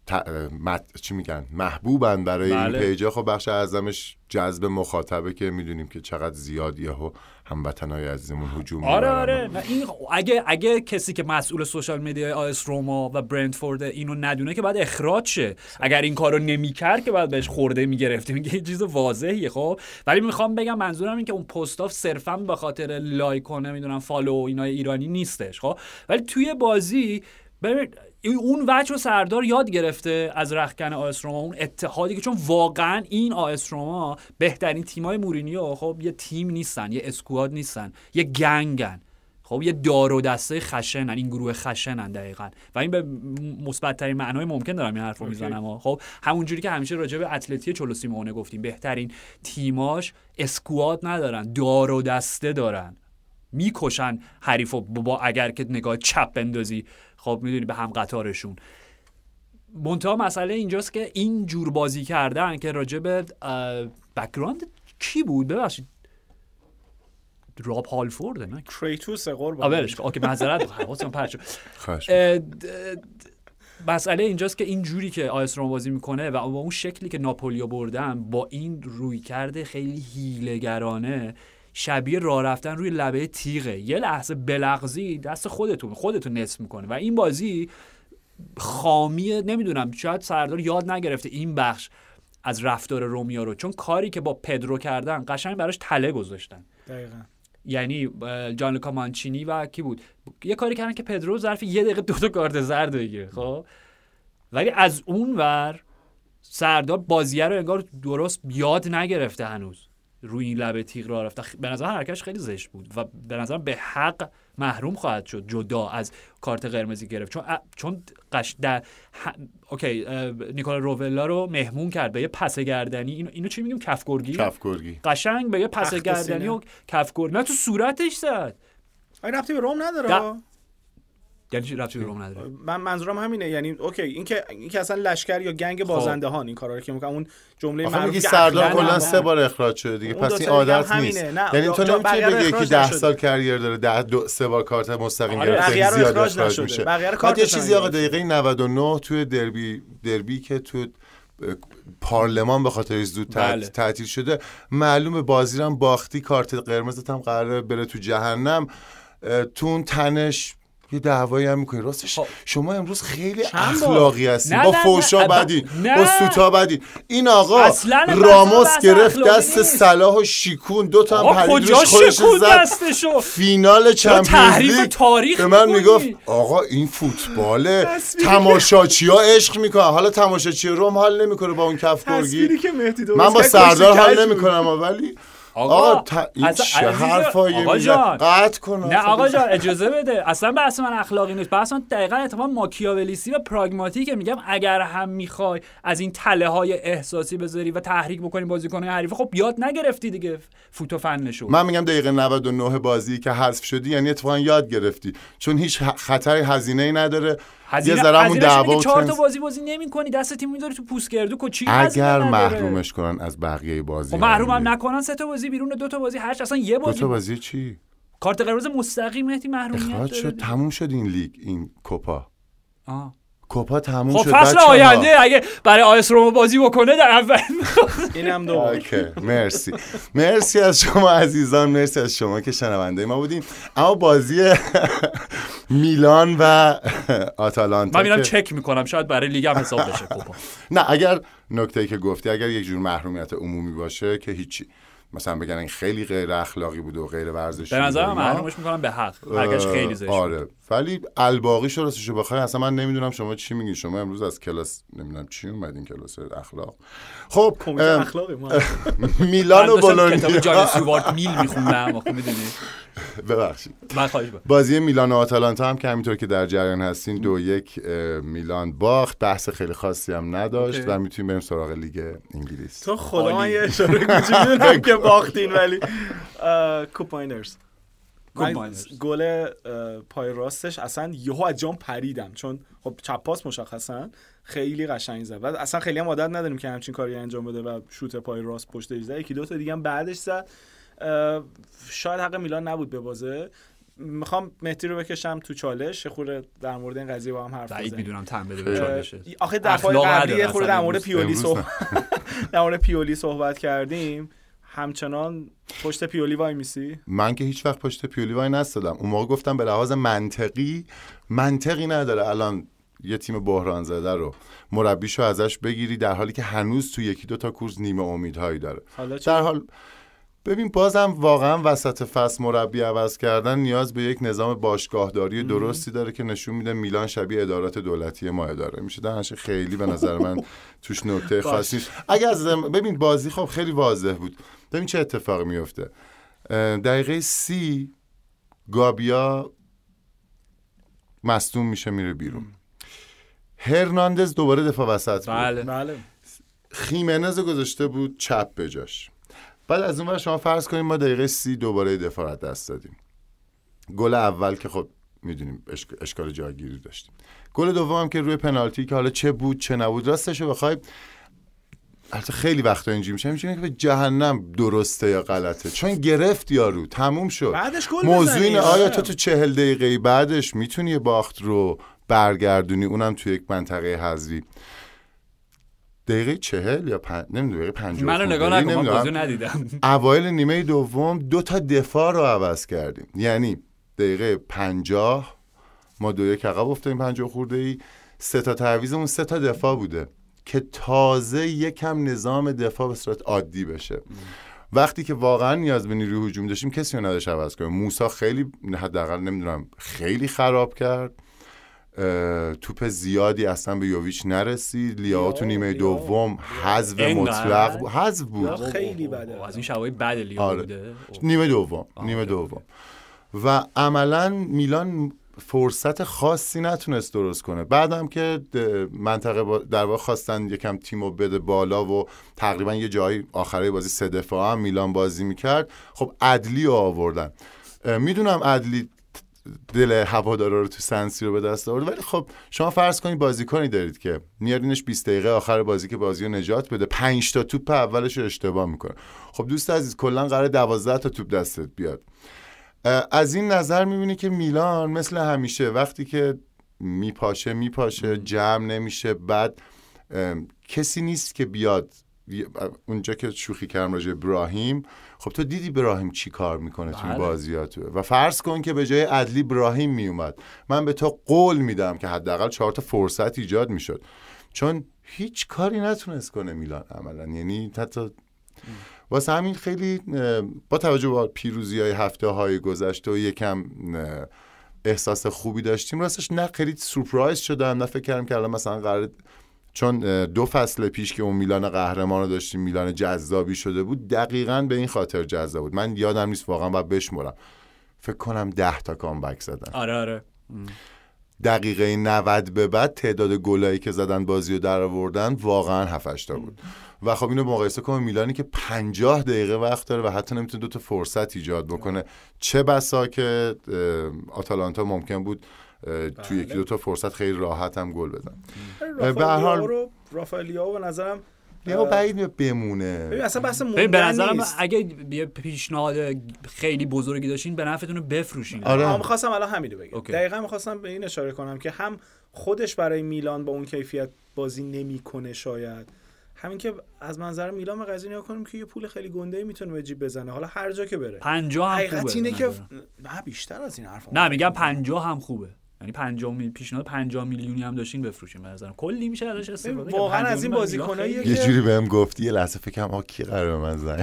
ت- مت- چی میگن؟ محبوبن برای بله. این پیجا. خب بخش اعظمش جذب مخاطبه که می‌دونیم که چقدر زیاد یهو هموطنهای عزیزمون هجوم آره. آره. نه این اگه اگه کسی که مسئول سوشال مدیا آیس روما و برنتفورد اینو ندونه که بعد اخراج شه. اگر این کارو نمی‌کرد که بعد بهش خورده می‌گرفتیم. میگه یه چیز واضحیه خب. ولی می‌خوام بگم منظورم این که اون پستا صرفا به خاطر like و نمی‌دونم follow و اینا ایرانی نیستش خب. ولی توی بازی ببین اون وجه رو سردار یاد گرفته از رختکن آ اس روما اون اتحادی که چون واقعا این روما بهترین تیمای مورینیو خب یه تیم نیستن یه squad نیستن یه gang ن. خب یه دار و دسته خشنن این گروه خشنن دقیقا. و این به مثبت ترین معنای ممکن دارم این حرف رو می‌زنم. خب همونجوری که همیشه راجع به اتلتی چولو سیمئونه گفتیم بهترین تیماش squad ندارن دار و دسته دارن. می‌کشن حریف و با اگر که نگاه چپ بندازی. خب می‌دونی به هم قطارشون. منتها مسئله اینجاست که این جور بازی کردن که راجع به background کی بود؟ ببخشید. راب هالفورد نه؟ کریتوس قربان. اولش OK معذرت حواسم پرت شد. مسئله اینجاست که این جوری که آ اس رم بازی می‌کنه و با اون شکلی که ناپولیو بردن با این رویکرده خیلی حیله‌گرانه شبیه راه رفتن روی لبه تیغه. یه لحظه بلغزی دست خودتون خودتون نصف می‌کنه و این بازی خامی نمی‌دونم شاید سردار یاد نگرفته این بخش از رفتار رومیا رو. چون کاری که با پدرو کردن قشنگ براش تله گذاشتن. دقیقا. یعنی جان لوکا مانچینی و کی بود؟ یه کاری کردن که پدرو ظرف یه دقیقه دو تا کارت زرد بگیره خب؟ ولی از اون ور سردار بازیه رو انگار درست یاد نگرفته هنوز. روی این لبه تیغ را رفته. خ- به نظر حرکتش خیلی زشت بود و به نظر به حق محروم خواهد شد جدا از کارت قرمزی گرفت. چون ا- چون قش در ه... اوکی نیکولا روولا رو مهمون کرد به یه پس گردنی. اینو, اینو چی میگیم؟ کفگرگی؟ کفگرگی. قشنگ به یه پس گردنی. و کفگرگ نه تو صورتش زد. این ربطی به روم نداره. یعنی چی رفتی دروغ نداره؟ من منظورم همینه. یعنی اوکی این که این که اصلا لشکر یا گنگ بازنده ها این کارا رو که می‌کنن اون جمله معروف که سردار کلا سه بار اخراج شده دیگه. پس این عادت نیست. یعنی تو نمی‌تونی رو بگی ده نشده. سال کریر داره ده دو سه بار کارت مستقیم آره، گرفته رو زیاد اخراج. میشه. بقیه رو بعد یه چیزی آقا. دقیقه 99 توی دربی دربی که تو پارلمان به خاطر زود بله. تعطیل شده معلومه بازی رو هم باختی کارت قرمزت هم قراره بره تو جهنم. تو اون تنش یه دعوایی هم می‌کنی راستش خب. شما امروز خیلی؟ اخلاقی هستی با. فوشا بدین نه. با سوتا بدین این آقا راموس گرفت دست. صلاح و شیکون دو تا هم آقا پرید کجا روش خودش زد دستشو فینال چمپیونز تاریخ به من. می‌گفت آقا این فوتباله تماشاچی ها عشق می‌کنن حالا تماشاچی روم حال نمی‌کنه با اون کف گرگی من با سردار حال. نمی‌کنم ولی آقا آقا ت- این اصلا چه حرفایی آقا میزن جان. قطع کن نه آقا جان اجازه بده. اصلا بحث من اخلاقی نیست. بحث من دقیقا اتفاقا ماکیاولیسی و پراگماتیکه. میگم اگر هم می‌خوای از این تله های احساسی بذاری و تحریک بکنی بازیکن حریف خب یاد نگرفتی دیگه. فوتو فنشو من میگم دقیقه 99 بازی که حذف شدی یعنی اتفاقا یاد گرفتی. چون هیچ خطر هزینه ای نداره. یه ذره همون دعوا چهار تا بازی بازی نمی‌کنی دست تیم می‌ذاری تو پوست گردو کو چی هزینه اگر؟ محرومش کنن از بقیه بازی خب محروم هم نکنن سه تا بازی بیرون دو تا بازی هرچ اصلا یه دو بازی تا بازی چی کارت قرمز مستقیم مهدی محرومیت اخراج شد. تموم شد این لیگ این کوپا آه. کوپا تموم خب شد فصل. آینده اگه برای آیس روما بازی بکنه در اول اینم دو. اوکی مرسی مرسی از شما عزیزان مرسی از شما که شنونده ما بودیم اما بازی میلان و آتالانتا من میرم چک می‌کنم شاید برای لیگ هم حساب بشه کوپا نه اگر نکته که گفتی اگر یک جور محرومیت عمومی باشه که هیچی مثلا بگن این خیلی غیر اخلاقی بود و غیر ورزشی به نظرم. محرومش می‌کنم به حق حقش خیلی زشت. آره ولی الباقی رو راستشو بخوای اصلا من نمی‌دونم شما چی میگین شما امروز از کلاس نمی‌دونم چی اومدین کلاس اخلاق. خب میلان و کتاب جان بولونیا. سوارت میل میخوندم خب می‌دونی؟ ببخشید. من خواهش می‌کنم. بازی میلان و آتالانتا هم که همینطور که در جریان هستین دو یک میلان باخت. بحث خیلی خاصی هم نداشت. و می‌تونیم بریم سراغ لیگ انگلیس. تو خدا من. یه اشاره که باختین ولی کوپاینرز. گل پای راستش. اصلا یهو از جام پریدم. چون خب چپ پاس مشخصا خیلی قشنگ زد. بعد اصلا خیلی هم عادت نداریم که همچین کاری انجام بده و شوت پای راست پشت زد یکی دو تا دیگه هم بعدش زد. شاید حق میلان نبود به بازه. می‌خوام مهدی رو بکشم تو چالش. خورده در مورد این قضیه با هم حرف بزنیم. می‌دونم تن بده. به اه، چالشه آخه دفعه قبلی خورده در مورد. پیولی صحبت در مورد پیولی صحبت کردیم. همچنان پشت پیولی وای میسی؟ من که هیچ وقت پشت پیولی وای نستادم. اون موقع گفتم به لحاظ منطقی منطقی نداره. الان یه تیم بحران زده رو مربیشو ازش بگیری در حالی که هنوز تو یکی دو تا کورس نیمه امیدهایی داره. در حال ببین بازم واقعا وسط فصل مربی عوض کردن نیاز به یک نظام باشگاهداری درستی داره که نشون میده میلان شبیه ادارات دولتی ما اداره. میشه در نتیجه خیلی به نظر من توش نکته خاصی نیست. اگه از ببین بازی خب خیلی واضح بود. ببین چه اتفاقی میفته. دقیقه سی گابیا مصدوم میشه میره بیرون. هرناندز دوباره دفاع وسط بود. بله. بله. خیمنز رو گذاشته بود چپ بجاش بعد از اون شما فرض کنیم ما دقیقه سی دوباره دفاع دست دادیم. گل اول که خب می‌دونیم اشکال جاگیری داشتیم. گل دوم که روی پنالتی که حالا چه بود چه نبود راستش رو بخوای البته خیلی وقتا اینجوری میشه. میشه که به جهنم درسته یا غلطه. چون گرفت یارو تموم شد. بعدش گل موضوع اینه آره. آیا تو تو چهل دقیقه بعدش می‌تونی باخت رو برگردونی؟ اونم تو یک منطقه حذفی. دقیقه چهل یا پن... نمی‌دونم دقیقه پنجاه منو نگاه نکن من ندیدم. اوایل نیمه دوم دو تا دفاع رو عوض کردیم. یعنی دقیقه پنجاه ما دو یک عقب افتادیم پنجاه خورده ای سه تا تعویضمون سه تا دفاع بوده که تازه یکم نظام دفاع به صورت عادی بشه. وقتی که واقعا نیاز به نیروی هجوم داشتیم کسی رو نداشت عوض کنه موسا خیلی حداقل نمی‌دونم خیلی خراب کرد. توپ زیادی اصلا به یوویچ نرسید لیاو تو نیمه لیاو. دوم حذف؟ مطلق بود حذف بود خیلی بده. از این شبای بد لیو آره. بوده. نیمه دوم آه، نیمه دوم و عملا میلان فرصت خاصی نتونست درست کنه بعدم که منطقه در واقع خواستن یکم تیمو بده بالا و تقریبا یه جایی آخره بازی سه دفاع هم میلان بازی می‌کرد خب عدلی رو آوردن می‌دونم عدلی دل هوادارا رو تو سنسی رو به دست آورد. ولی خب شما فرض کنید بازیکنی دارید که میارینش 20 دقیقه آخر بازی که بازی رو نجات بده 5 تا توپ اولش رو اشتباه می‌کنه. خب دوست عزیز کلا قرار 12 تا توپ دستت بیاد. از این نظر می‌بینی که میلان مثل همیشه وقتی که میپاشه میپاشه جمع نمیشه بعد کسی نیست که بیاد. اونجا که شوخی کردم راجع ابراهیم خب تو دیدی براهیم چی کار می‌کنه توی بله. بازیات و فرض کن که به جای عدلی براهیم میومد. من به تو قول میدم که حداقل چهار تا فرصت ایجاد می‌شد. چون هیچ کاری نتونست کنه میلان عملا. یعنی حتی واسه همین خیلی با توجه به پیروزی های هفته های گذشته و یکم احساس خوبی داشتیم راستش نه خیلی سورپرایز شدم نه فکر کردم که الان مثلا قرار چون دو فصل پیش که اون میلان قهرمان رو داشتیم میلان جذابی شده بود دقیقا به این خاطر جذاب بود. من یادم نیست واقعا باید بشمرم. فکر کنم ده تا کامبک زدن. آره آره. دقیقه 90 به بعد تعداد گلایی که زدن بازی رو در آوردن واقعا 7 تا بود. و خب اینو مقایسه کنم میلانی که 50 دقیقه وقت داره و حتی نمی‌تونه دو تا فرصت ایجاد بکنه. چه بسا که آتالانتا ممکن بود توی یکی دو تا فرصت خیلی راحت هم گل بزن. به هر حال رافائلیاو به نظرم یا بعید بمونه. ببین اصلا بحث به نظرم اگه یه پیشنهاد خیلی بزرگی داشتین به نفعتون رو بفروشین. آره. می‌خواستم الان همین رو بگم دقیقاً می‌خواستم به این اشاره کنم که هم خودش برای میلان با اون کیفیت بازی نمی‌کنه شاید. همین که از منظر میلان به قضیه نگاه کنیم که یه پول خیلی گنده می‌تونه به جیب بزنه. حالا هر جا که بره. 50 هم خوبه اینه که نه بیشتر از این حرفا. نه میگم 50 هم خوبه. یعنی 50 میل پیشنهاد 50 میلیونی هم داشتین بفروشین به نظرم کلی میشه ازش استفاده واقعا از این بازیکنایی یه جوری بهم گفتی یه لحظه فکر کنم آ کی قراره من زنگ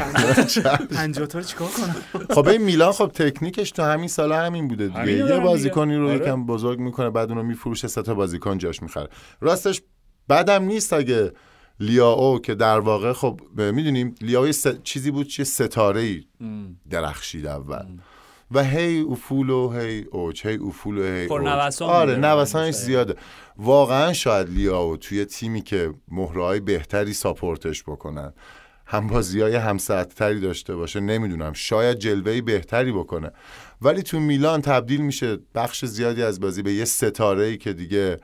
50 تا چیکار کنم؟ خب این میلان خب تکنیکش تو همین سال همین بوده دیگه. یه بازیکنی رو یکم بزرگ می‌کنه بعد اونو میفروشه سه تا بازیکن جاش می‌خره. راستش بعدم نیست اگه لیاو که در واقع خب می‌دونیم لیاو س... چیزی بود چه ستاره ای درخشید اول. و هی افول و هی اوج هی افول و هی اوج. آره نوسانش زیاده. واقعا شاید لیاو توی تیمی که مهرهای بهتری ساپورتش بکنن. هم بازی های هم تری داشته باشه نمی‌دونم. شاید جلوه بهتری بکنه. ولی تو میلان تبدیل میشه بخش زیادی از بازی به یه ستاره ای که دیگه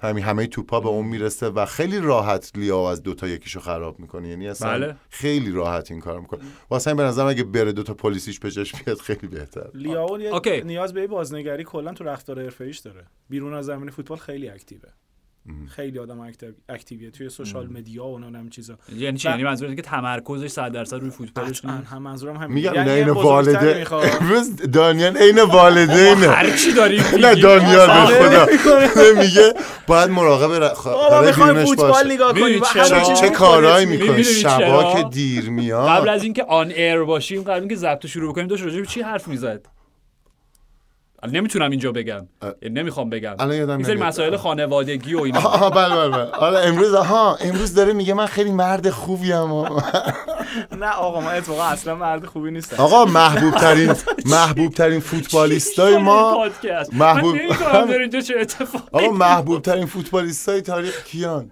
همین همه توپا به اون می‌رسه و خیلی راحت لیاو از دوتا یکیشو خراب می‌کنه. یعنی اصلا بله. خیلی راحت این کار می‌کنه. واسه این به نظرم اگه بره دوتا پلیسیش پیشش بیاد خیلی بهتر. لیاو نیاز به بازنگری کلا تو رفتار حرفه‌ایش داره. بیرون از زمین فوتبال خیلی اکتیوه. خیلی آدم active active یه. توی social media و اونم چیزا. یعنی چی؟ یعنی منظورت که تمرکزش 100 درصد روی فوتبالش نیست؟ هم منظورم همین میگم یعنی عین والده. امروز دانیال عین والدینه. هر چی داری نه دانیال به خدا. میگه باید مراقب خاله بیرونش فوتبال نگاه کنیم. چه کارهایی می‌کنه شبا که دیر میاد. قبل از اینکه on air باشیم قبل اینکه ضبط شروع بکنیم داشت راجع به چی حرف می‌زد؟ نمی‌تونم اینجا بگم. یعنی نمی‌خوام بگم. این سری مسائل خانوادگی و اینا. آها بله بله بله. حالا امروز ها امروز داره میگه من خیلی مرد خوبی ام. نه آقا ما اتفاقا اصلا مرد خوبی نیستم. آقا محبوب ترین محبوب ترین فوتبالیستای ما محبوب اینجا چه اتفاقی آقا محبوب ترین فوتبالیستای تاریخ کیان؟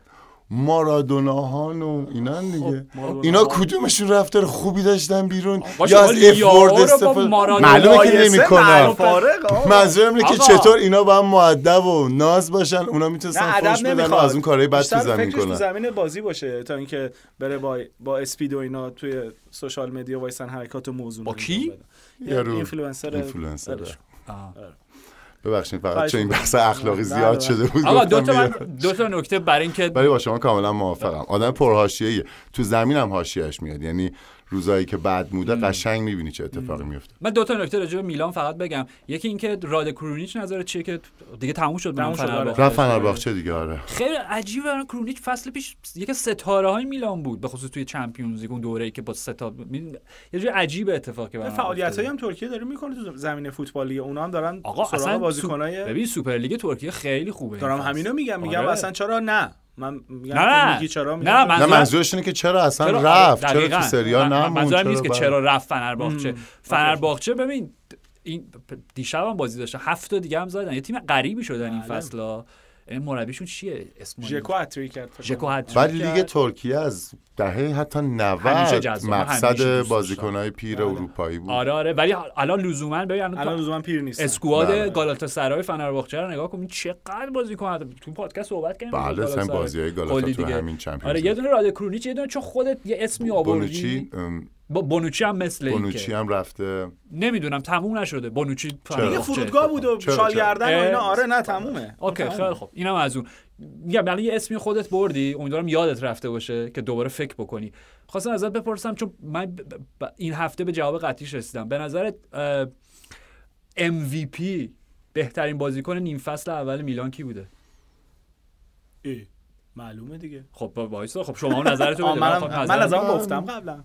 مارادوناهان و اینا دیگه. اینا کدومشون رفتار خوبی داشتن بیرون؟ یا از F-word استفاده معلومه که نمی‌کنن منظورم اینه که چطور اینا با هم مؤدب و ناز باشن اونا می‌تونستن فوش بدن و از اون کارهای بد تو زمین کنن تو زمین بازی باشه تا اینکه بره با با اسپید و اینا توی social media وایسن حرکات و موضوع با کی؟ influencer. influencer ببخشید فقط چون این بحث اخلاقی زیاد شده بود آقا دو تا دو تا نکته برای اینکه ولی با شما کاملا موافقم. آدم پرحاشیه‌ای تو زمین هم حاشیه‌اش میاد. یعنی روزایی که بد mood ه قشنگ می‌بینی چه اتفاقی میفته من دو تا نکته راجع به میلان فقط بگم. یکی اینکه راده کرونیچ نظر چیه که دیگه تموم شد تموم شد رفت فنرباغچه دیگه آره. خیلی عجیبه کرونیچ فصل پیش یک ستاره های میلان بود به خصوص توی Champions League اون دوره‌ای که با ستا یه جور عجیب اتفاقی برام فعالیتایی هم ترکیه داره می‌کنه تو زمین فوتبالی اونا هم دارن آقا اصلا بازیکنای ببین سوپر لیگ ترکیه خیلی خوبه. دارم همینو میگم میگم آره. اصلا چرا نه؟ من میگم نه میگی چرا میگم؟ نه منظور... منظورش اینه که چرا اصلا چرا؟ رفت؟ چرا تو سریال؟ نه منظورم نیست که چرا رفت فنرباغچه فنرباغچه ببین این دیشب هم بازی داشته هفت دیگه هم زدن. یه تیم غریبی شدن این فصل این مربیشون چیه اسم ژکو هتریک کرد ژکو. هتریک ولی. لیگ ترکیه از دهه حتی همیشه 90 جذابه، همیشه مقصد بازیکنهای پیر بله. اروپایی بود آره آره ولی الان لزوما ببین الان الان لزوما پیر نیست squad بله. گالاتا سرای فنرباغچه رو نگاه کن چقدر بازیکن تو پادکست صحبت کردیم بله گالاتاسرای. بازی های گالاتا کلی تو دیگه. همین Champions آره یه دونه راده کرونیچ یه دونه چون خودت یه اسمی آوردی با بونوچی هم مثل این بونوچی که هم رفته. نمی‌دونم تموم نشده. بونوچی دیگه فنرباغچه. فرودگاه بود و چرا؟ شالگردن و. اینا؟ آره نه تمومه. اوکی. خیلی خوب. اینم از اون. میگم الان یه اسمی خودت بردی. امیدوارم یادت رفته باشه که دوباره فکر بکنی. خواستم ازت بپرسم چون من ب- ب- این هفته به جواب قطعیش رسیدم. به نظرت MVP بهترین بازیکن نیم فصل اول میلان کی بوده؟ اه، معلومه دیگه. خب با- وایسا خب شما هم نظرتو بده. من خواهم من از اون من- گفتم قبلا.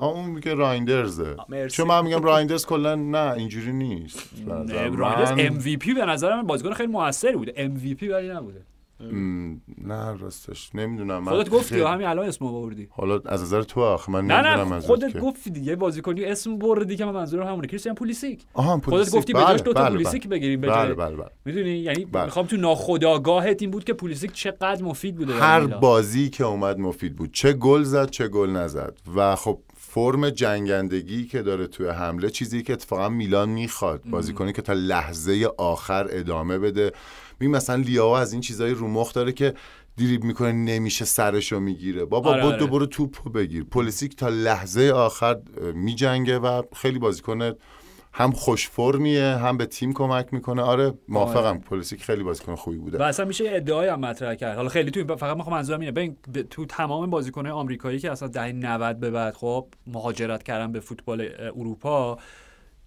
اون میگه رایندرزه. چون من میگم رایندرز کلا نه اینجوری نیست. به نظر نه، من- رایندرز MVP به نظر من بازیکن خیلی موثری بوده. MVP ولی نبوده. نه راستش. نمی‌دونم من خودت گفتی همین الان اسمو آوردی؟ حالا از نظر تو آخ من نمی‌دونم از خودت که- گفتی دیگه بازیکنی اسم بردی که من منظورم همونه. کریستیان پولیسیک. آها خودت. گفتی به جاش دو تا بله، پولیسیک بله. بگیریم بله بله بله. می‌دونی؟ یعنی. می‌خوام تو ناخودآگاهت این بود که پولیسیک چقدر مفید بوده. هر. بازی که اومد مفید بود. چه گل زد چه گل نزد. و خب فرم جنگندگی که داره توی حمله چیزی که اتفاقا میلان می‌خواد. بازیکنی که تا لحظه آخر ادامه بده. می مثلا لیاو از این چیزای رو مخ داره که دریب می‌کنه نمیشه سرشو می‌گیره. بابا آره، بدو آره. برو توپو بگیر. پلیسیک تا لحظه آخر میجنگه و خیلی بازیکن هم خوش فرمیه هم به تیم کمک می‌کنه. آره موافقم. پلیسیک خیلی بازیکن خوبی بوده. و اصلا میشه ادعای هم مطرح کرد. حالا خیلی تو فقط می‌خوام منظورم اینه. ببین تو تمام بازیکن‌های آمریکایی که اصلا دهه 90 به بعد خب مهاجرت کردن به فوتبال اروپا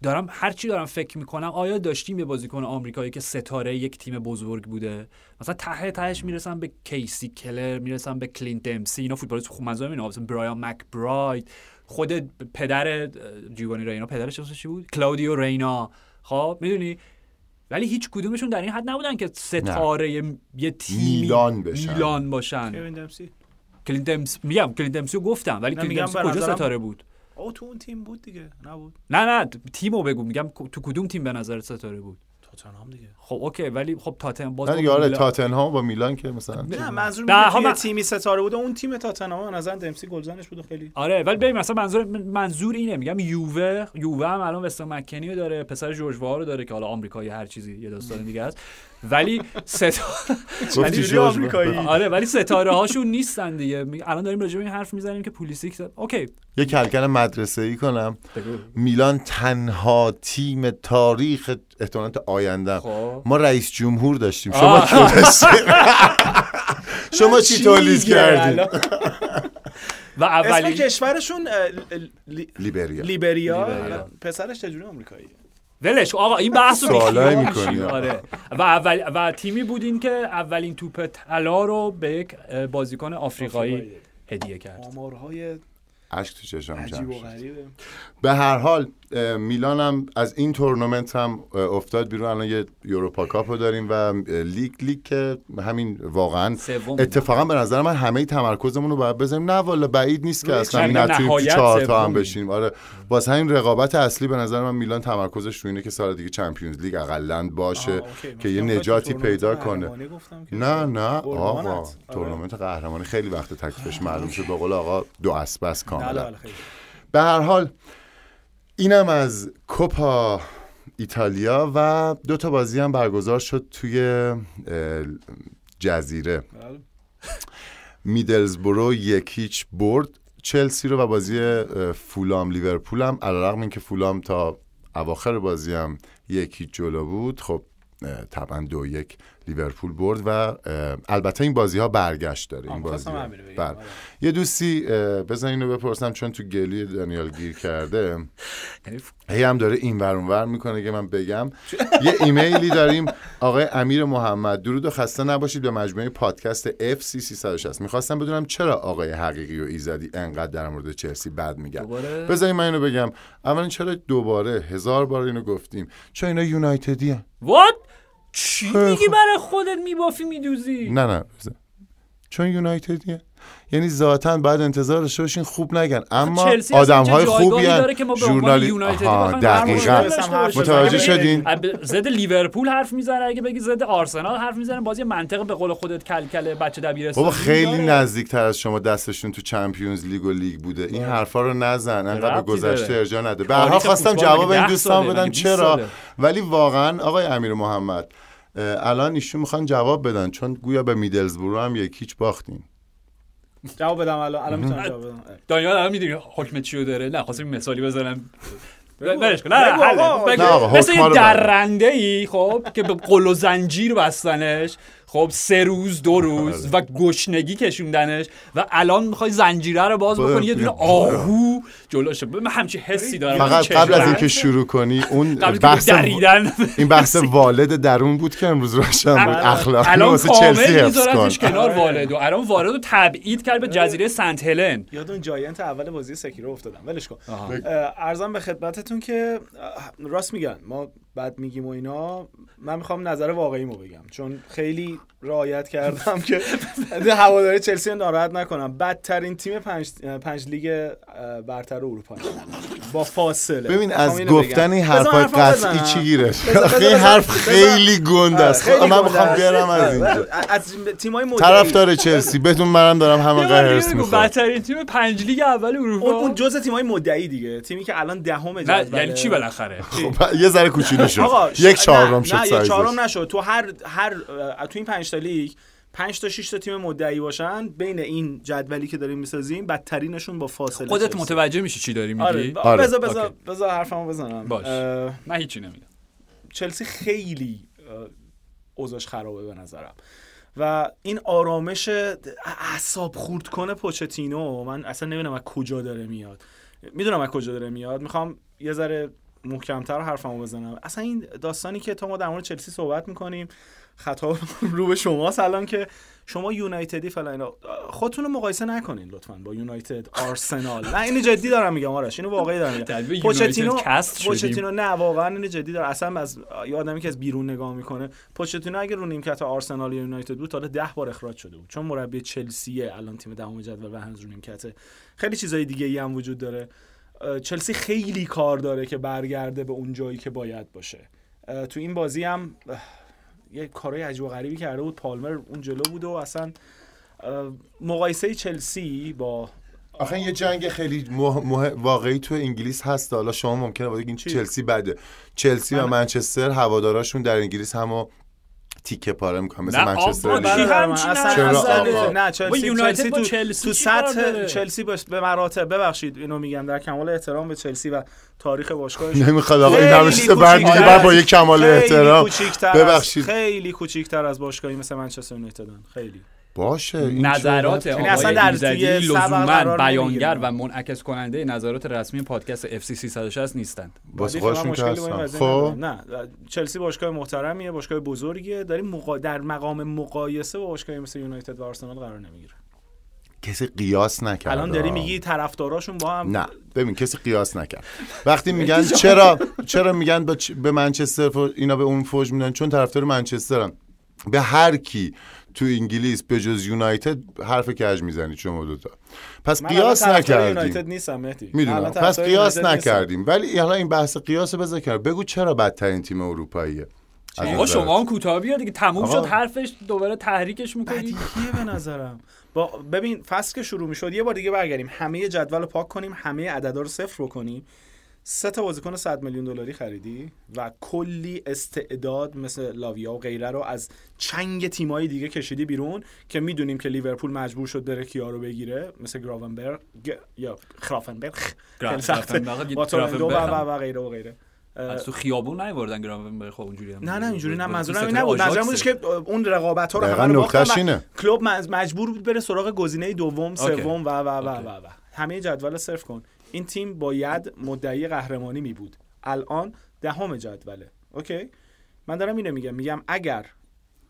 دارم هر چی دارم فکر می‌کنم آیا داشتیم یه بازیکن آمریکایی که ستاره یک تیم بزرگ بوده؟ مثلا ته تهش می‌رسم به کیسی کلر می‌رسم به کلینت دمسی اینا فوتبالیست خوب منظورم اینه. مثلا برایان مکبراید خود پدر جیوانی رینا پدرش اسمش چی بود؟ کلاودیو رینا. خب می‌دونی؟ ولی هیچ کدومشون در این حد نبودن که ستاره یه تیمی میلان بشن. میلان باشن. کوین دمسی. کلینت دمس میگم کلینت دمسی رو گفتم ولی نه، کلینت میگم دمسی به کجا ستاره بود؟ آه تو اون تیم بود دیگه نبود. نه نه تیمو بگو میگم تو کدوم تیم به نظر ستاره بود؟ تاتنهام دیگه. خب OK ولی خب تاتن باز نه آره میلان- تاتنهام با میلان که مثلا نه منظور من- تیمی ستاره بوده اون تیم تاتنهام به نظر دمسی گلزنش بود و خیلی. آره ولی ببین مثلا منظور منظور اینه میگم یووه یووه هم الان وستر مکنی رو داره پسر جورج واه رو داره که حالا آمریکایی هر چیزی یه داستان دیگه است. ولی جوری جورج آمریکایی. آره ولی ستاره هاشون نیستن دیگه. الان داریم راجع به این حرف می‌زنیم که پولیسیک. اوکی. یه کلکل مدرسه ای کنم. میلان تنها تیم تاریخ احتمالات آینده. خب. ما رئیس جمهور داشتیم. شما شما چی تولید الان؟ و اسم اولین کشورشون لیبریا. لیبریا. پسرش چجوری آمریکایی؟ ولش آقا این بحث رو. آره و اولین تیمی بودین که اولین توپ طلا رو به یک بازیکن آفریقایی. هدیه کرد آمارهای اشک تو چشم عجیب جمع و شد. غریبه به هر حال میلان هم از این تورنمنت هم افتاد بیرون الان یه یوروپا کاپ رو داریم و لیگ لیگ که همین واقعا اتفاقا به نظر من همه تمرکزمون رو باید بذاریم نه والا بعید نیست که اصلا نتونیم چهار تا هم. بشیم آره واسه همین رقابت اصلی به نظر من میلان تمرکزش رو اینه که سال دیگه چمپیونز لیگ اقلا باشه. که یه نجاتی پیدا کنه نه نه. آقا آره. تورنمنت قهرمانی خیلی وقت تکلیفش معلوم شد به قول آقا دو اسب است بله، کاملا. به هر حال اینم از کوپا ایتالیا و دو تا بازی هم برگزار شد توی جزیره بله. میدلزبرو یکیچ برد چلسی رو و بازی فولام لیورپول هم علیرغم اینکه فولام تا اواخر بازی هم یکی جلو بود خب طبعا دو یک لیورپول برد و البته این بازی ها برگشت داره این بازی ها. بگم. بله. آره. یه دوستی بزن اینو بپرسم چون تو گلی دانیال گیر کرده. یعنی هی هم داره این ور ور می‌کنه که من بگم. یه ایمیلی داریم. آقای امیر محمد درود و خسته نباشید به مجموعه پادکست FC 360 می‌خواستم بدونم چرا آقای حقیقی و ایزدی انقدر در مورد چلسی بد میگن؟ بذارید من اینو بگم. اولا چرا دوباره هزار بار اینو گفتیم؟ چون اینا یونایتدی وات چی میگی خوب. برای خودت میبافی میدوزی نه نه. چون یونایتدیه یعنی ذاتا باید انتظار داشته باشین خوب نگن. اما آدم های خوبی داره که ما به عنوان ژورنالی یونایتدی آها، دقیقاً. متوجه اگه شدین؟ ضد لیورپول حرف می‌زنه اگه بگی ضد آرسنال حرف می‌زنه. بازی منطق به قول خودت کلکل بچه دبیرستان بابا خیلی. نزدیکتر از شما دستشون تو چمپیونز لیگ و لیگ بوده. این حرفا رو نزن. انقدر به گذشته. ارجاع نده. به هر خواستم جواب این دوستان؟ بدم مگه 20 چرا؟ ولی واقعا آقای امیر محمد الان ایشون می‌خوان جواب بدن. چون گویا به میدلزبرو هم یکیچ باختین. جواب بدم الان؟ الان می‌تونم جواب بدم. دانیال الان می‌دونی حکم چیو داره. نه خواستم مثالی بزنم. بگو. برش کن. نه نه. نه مثل حکما یه. درنده ای خب که به قل و زنجیر بستنش. خب سه روز دو روز و گشنگی کشوندنش و الان می‌خوای زنجیره رو باز بکنی یه دونه آهو جلوشه من همچی حسی دارم. فقط. قبل از اینکه شروع کنی اون بحث دریدن. این بحث والد درون بود که امروز روشن بود اخلاقی الان واسه چلسی حفظ کنار والد و الان والد رو تبعید کرد به جزیره سنت هلن. یاد اون جاینت اول بازی سکیرو افتادم. ولش کن. ارزم به خدمتتون که راست میگن. ما بعد میگیم و اینا من می‌خوام نظر واقعیمو بگم. چون خیلی رعایت کردم که هواداری چلسی رو ناراحت نکنم. بدترین تیم پنج, پنج لیگ برتر اروپا. با فاصله. ببین می‌خوام از. گفتن این حرفای قطعی. چی این بذار- حرف بذار- خیلی گنده آره، است خیلی من می‌خوام. بیارم از آره، اینجا از تیمای طرفدار چلسی. بهتون منم دارم دیگه بگو، می‌خورم بدترین تیم پنج لیگ اول اروپا. اون جزء تیمای مدعی دیگه. تیمی که الان دهم نه جدوله یعنی چی بالاخره؟ خب، یه ذره کوچولو شد آقا ش- یک چهارم شد نه یک چهارم نشد. تو هر هر تو این پنج تا لیگ پنج تا 6 تا تیم مدعی باشن بین این جدولی که داریم می‌سازیم بدترینشون با فاصله خودت. متوجه میشی چی داری آره میگی؟ آره. بذار بذار اوکی. بذار حرفمو بزنم. باش. اه، من هیچی نمیگم چلسی خیلی اوضاعش خرابه به نظرم. و این آرامش اعصاب خورد کنه پوچتینو من اصلا نمی‌دونم از کجا داره میاد. می‌دونم از کجا داره میاد. می‌خوام یه ذره محکمتر حرفمو بزنم. اصلا این داستانی که تا ما در مورد چلسی صحبت می‌کنیم خطا رو به شما سلام که شما یونایتدی فلان اینا خودتون رو مقایسه نکنین لطفا با یونایتد آرسنال. نه اینو جدی دارم میگم آرش اینو واقعی دارم میگم. پوچتینو. پوچتینو نه واقعا اینو جدی داره اصلا از یه آدمی که از بیرون نگاه می‌کنه پوچتینو اگه رو نیمکت آرسنال یا یونایتد بود تا حالا 10 بار اخراج شده بود. چون مربی چلسیه الان تیم دهم جدول و هنوز رو نیمکته. خیلی چیزای دیگه ای هم وجود داره. چلسی خیلی کار داره که برگرده به اون جایی که باید باشه. تو این بازی هم یه کارهای عجیب و غریبی کرده بود. پالمر اون جلو بود و اصلا مقایسه چلسی با آخه یه جنگ خیلی مه... مه... واقعی تو انگلیس هست. حالا شما ممکنه بگین؟ چلسی بده. چلسی و من- منچستر هواداراشون در انگلیس همو تیکه پاره می‌کنن مثل نه، منچستر؟ نه چلسی یونایتد چلسی با تو, سطح؟ چلسی باش به مراتب ببخشید اینو میگم در کمال احترام به چلسی و تاریخ باشگاهش نمی‌خواد آقا این چیز بعد میگه با یه کمال خیلی احترام کوچیک‌تر از- ببخشید. خیلی کوچیک‌تر از باشگاهی مثل منچستر یونایتدن خیلی باشه این نظرات چه- یعنی اصلا آقای در ایزدی توی لزوما بیانگر. و منعکس کننده نظرات رسمی پادکست اف سی 360 نیستند. واسه ولی فعلا خودشون که هستن. خب. نه چلسی باشگاه محترمیه باشگاه بزرگیه. داریم مقا... در مقام مقایسه با باشگاهی مثل یونایتد و آرسنال قرار نمی‌گیره. کسی قیاس نکرد. الان داری میگی طرفداراشون با هم نه ببین کسی قیاس نکرد. وقتی میگن چرا چرا میگن به, منچستر اینا به اون فوج میدن؟ چون طرفدار منچسترن. به هر کی. تو انگلیس به جز یونایتد حرف کج می‌زنید شما دوتا. پس قیاس نکردیم. نیستم مهدی. من می‌دونم پس قیاس. نکردیم. ولی حالا این بحث قیاس بذار کرد بگو چرا بدترین تیم اروپاییه؟ آقا. شما هم کوتاه بیا دیگه. تموم آقا. شد حرفش دوباره تحریکش می‌کنی. بدیهیه به نظرم؟ با ببین فصل که شروع می‌شد. یه بار دیگه برگردیم. همه جدول رو پاک کنیم همه عددا رو صفر بکنیم. سه تا بازیکن 100 میلیون دلاری خریدی و کلی استعداد مثل لاویا و غیره رو از چنگ تیمایی دیگه کشیدی بیرون که می‌دونیم که لیورپول مجبور شد بره کیا رو بگیره مثل گراونبرگ یا خرافنبرگ و و و غیره و غیره. از تو خیابون نیوردن گرام خب اونجوری هم نه نه اینجوری نه. منظورم این نبود. منظورم بودش که اون رقابت ها رو همه رو باختن نکتهش و اینه. کلوب مج- مجبور بود بره سراغ گزینه دوم. سوم و و و و همه جدول صرف کن. این تیم باید مدعی قهرمانی می بود. الان دهم جدوله. اوکی؟ من دارم اینو میگم. میگم اگر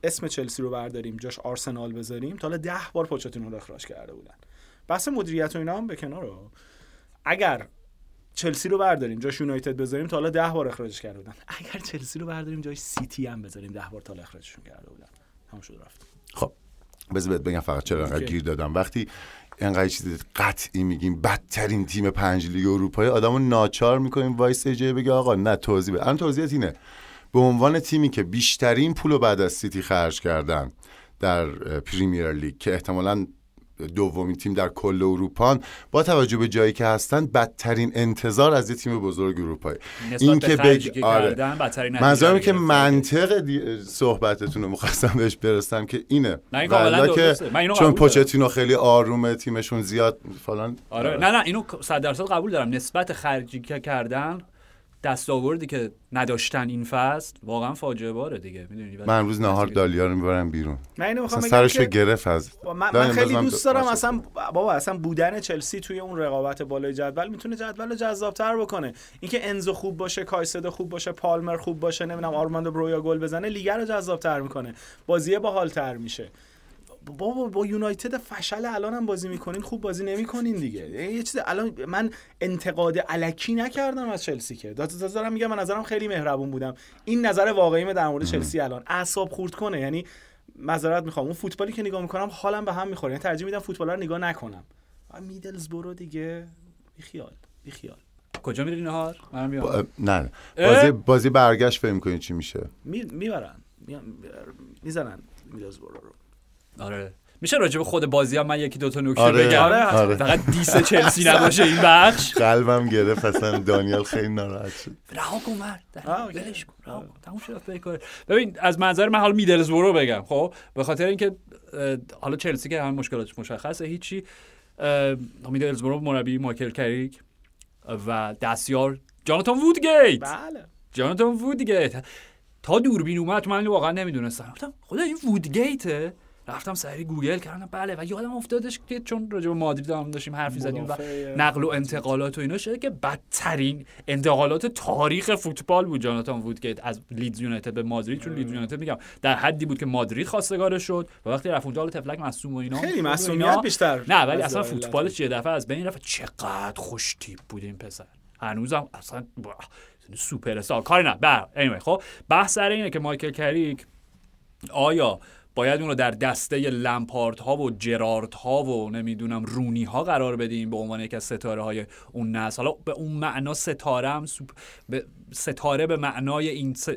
اسم چلسی رو برداریم جاش آرسنال بذاریم تا حالا ده بار پوچتینو رو اخراج کرده بودن. بحث مدیریت و اینا هم به کنار رو. اگر چلسی رو برداریم جاش یونایتد بذاریم تا حالا ده بار اخراجش کرده بودن. اگر چلسی رو برداریم جاش سیتی هم بذاریم ده بار تا حالا اخراجشون کرده بودن. تموم شد رفت. خب بذار بهت بگم فقط چرا انقدر. گیر دادم. وقتی انقدر چیز قطعی میگیم. بدترین تیم پنج لیگ اروپایی. آدمو ناچار می‌کنیم وایس جای بگه آقا نه توضیح بده. الان توضیحات اینه. به عنوان تیمی که بیشترین پول رو بعد از سیتی خرج کردن در پریمیر لیگ که احتمالاً دومین تیم در کل اروپان با توجه به جایی که هستن بدترین انتظار از یه تیم بزرگ اروپایی این که بگ... آره. منظورم که. منطق دی- صحبتتون رو می‌خواستم بهش برسم که اینه نه، این کاملا که درسته. من اینو چون. پوچتینو خیلی آرومه تیمشون زیاد فلان آره نه نه اینو صد درصد قبول دارم نسبت خرجی که کردن دستاوردی که نداشتن این فصل واقعا فاجعه باره دیگه می‌دونی؟ من امروز نهار دالیا رو می‌برم بیرون. من اینو می‌خوام سرش که گرفت از من, من خیلی دوست دارم باشه. اصلا بابا اصلا بودن چلسی توی اون رقابت بالای جدول می‌تونه جدول رو جذابتر بکنه. اینکه انزو خوب باشه کایسدو خوب باشه پالمر خوب باشه نمی‌دونم آرماندو برویا گل بزنه لیگ رو جذابتر می‌کنه. بازی باحالتر میشه. بابا با یونایتد فشل الان هم بازی می‌کنین خوب بازی نمی‌کنین دیگه. یه چیز الان من انتقاد علکی نکردم از چلسی که. داد دارم میگم من نظرم خیلی مهربون بودم. این نظر واقعی در مورد چلسی الان. اعصاب خورد کنه. یعنی معذرت می‌خوام. اون فوتبالی که نگاه می‌کنم حالم به هم می‌خوره. یعنی ترجیح میدم فوتبال رو نگاه نکنم. میدلز برو دیگه. بی خیال بی خیال. کجا میری نهار؟ منم میام با- نه؟ بازی بازی برگشت فکر می‌کنی چی میشه؟ می می‌برن. می‌زنن میدلز برو رو. آره. میشه راجع به خود بازی هم من یکی دو تا نکته آره. بگم؟ آره. آره فقط دیس چلسی نباشه این بخش. قلبم گرفت اصلا دانیال خیلی ناراحت شد. رها کن. ولش کن تموم شد. ببین از منظر من حالا میدلزبرو بگم خب؟ به خاطر اینکه حالا چلسی که همه مشکلاتش مشخصه هیچی میدلزبرو مربی مایکل کریک و دستیار جاناتان وودگیت. بله. جاناتان وودگیت. تا دوربین اومد من واقعا نمی‌دونستم. گفتم خدا این وودگیته؟ رفتم سری گوگل کردم. بله و یادم افتادش که چون راجع به مادرید هم داشتیم حرفی زدیم و نقل و انتقالات و اینا شده که بدترین انتقالات تاریخ فوتبال بود. جاناتان وودگیت از لیدز یونایتد به مادرید. چون لیدز یونایتد میگم در حدی بود که مادرید خواستگارش شد و وقتی رفت اونجا طفلک مصدوم و اینا خیلی اینا. بیشتر نه ولی اصلا. فوتبالش یه دفعه از بین رفت. چقدر خوش تیپ بود این پسر. هنوزم اصلا با- سوپر استار کاری نه. بر anyway, خب بحث سر اینه که مایکل کریک آیا باید اون رو در دسته لمپارت ها و جرارد ها و نمی‌دونم رونی ها قرار بدیم به عنوان یکی از ستاره های اون نسل حالا به اون معنا ستاره هم سوپ... به ستاره به معنای این س...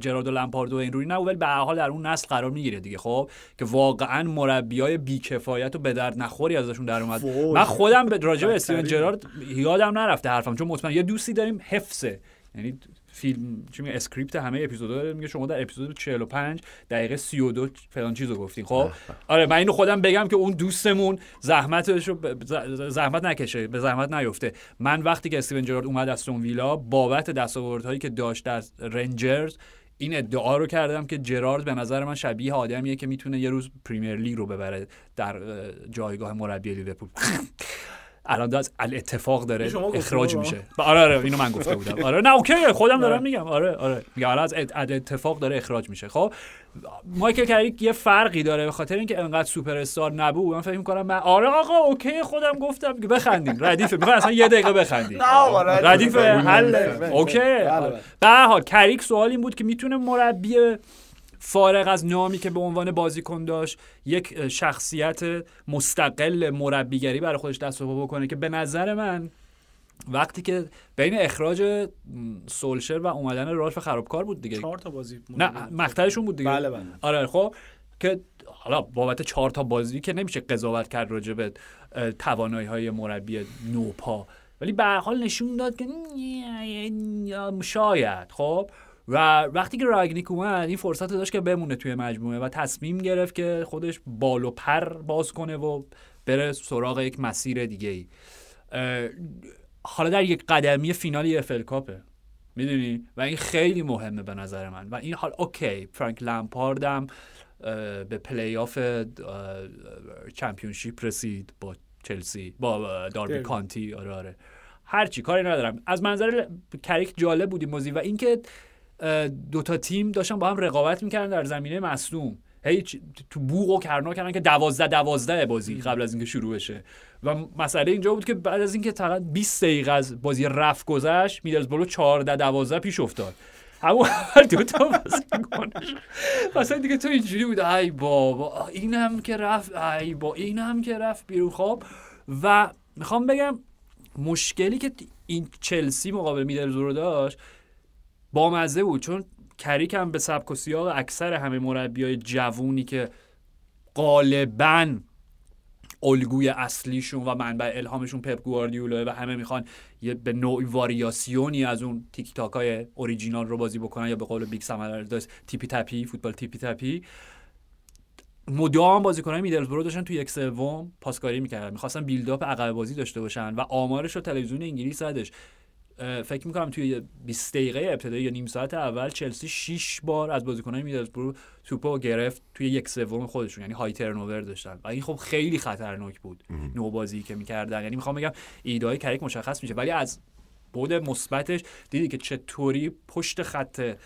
جرارد و لمپارد و این رونی نه ولی به حال در اون نسل قرار می‌گیره دیگه خب که واقعا مربی های بیکفایت و به درد نخوری ازشون در اومد. من خودم به راجع به استیون. جرارد یادم نرفته حرفم چون مطمئن یه دوستی داریم حفظه یعنی فیلم چی میگه script همه اپیزودا داره میگه شما در اپیزود 45 دقیقه 32 فلان چیزو گفتین خب؟ آره من اینو خودم بگم که اون دوستمون زحمتش زحمت نکشه به زحمت نیفته. من وقتی که استیون جرارد اومد استون ویلا بابت دستاوردهایی که داشت در رنجرز این ادعا رو کردم که جرارد به نظر من شبیه آدمیه که می‌تونه یه روز پریمیر لیگ رو ببره در اه، جایگاه مربی لیورپول. الان از الاتفاق داره اخراج. میشه. آره آره اینو من گفته بودم. آره نه OK خودم دارم میگم. آره آره. میگم الان از ات- از اتفاق داره اخراج میشه. خب مایکل کریک یه فرقی داره به خاطر اینکه انقدر سوپر استار نبود. من فکر می‌کنم من آره آقا OK خودم گفتم. که بخندیم. ردیفه می‌خوام اصلا یه دقیقه بخندیم. ردیف حل بله، OK. بله. به هر حال کریک سوال این بود که می‌تونه مربی فارغ از نامی که به عنوان بازیکن داشت یک شخصیت مستقل مربیگری برای خودش دست بکنه که به نظر من وقتی که بین اخراج سولشر و اومدن رالف خرابکار بود دیگه. چهار تا بازی نه مقطعشون بود دیگه. بله بله. آره خب. که حالا بابت چهار تا بازی که نمیشه قضاوت کرد راجع به توانایی های مربی نوپا. ولی به حال نشون داد که شاید خب. و وقتی که راگنیک اومد این فرصت داشت که بمونه توی مجموعه و تصمیم گرفت که خودش بال و پر باز کنه و بره سراغ یک مسیر دیگه ای حالا در یک قدمی فینال ال کاپه. می‌دونی؟ و این خیلی مهمه به نظر من. و این حال OK فرانک لمپاردم به پلی آف چمپیونشیپ رسید با چلسی با داربی. کانتی. آره آره. هرچی کاری ندارم. از منظر کریک جالب بود این موضوع و اینکه دوتا تیم داشتن با هم رقابت می‌کردن در زمینه مصدوم. هی چ- تو بوق و کرنا کردن که دوازده دوازده بازی قبل از اینکه شروع بشه. و مسئله اینجا بود که بعد از اینکه فقط 20 دقیقه از بازی رفت گذشت میدلزبرو 14 12 پیش افتاد. همون اول دو تا بازیکنش مثلا دیگه تو اینجوری بود ای بابا اینم که رفت ای با اینم که رفت بیرون. خب و می‌خوام بگم مشکلی که این چلسی مقابل میدلزبرو داشت بامزه بود چون کریک هم به سبک و سیاق اکثر همه مربیای جوونی که غالبا الگوی اصلیشون و منبع الهامشون پپ گواردیولا و همه می‌خوان یه به نوعی واریاسیونی از اون تیکی تاکا های اوریجینال رو بازی بکنن یا به قول بیگ سم آلاردایس tippy tappy football tippy tappy. مدام بازیکنان میدلزبرو داشتن تو یک سوم پاسکاری می‌کردن. می‌خواستن build-up عقب بازی داشته باشن و آمارش رو تلویزیون انگلیس زدش فکر می‌کنم توی 20 دقیقه ابتدایی یا نیم ساعت اول چلسی 6 بار از بازیکنان میدلزبرو توپو گرفت توی یک سوم خودشون یعنی های ترنوور داشتن. و این خب خیلی خطرناک بود نو بازی که می‌کردن. یعنی می‌خوام بگم ایده کریک مشخص میشه. ولی از بود مثبتش دیدی که چطوری پشت خط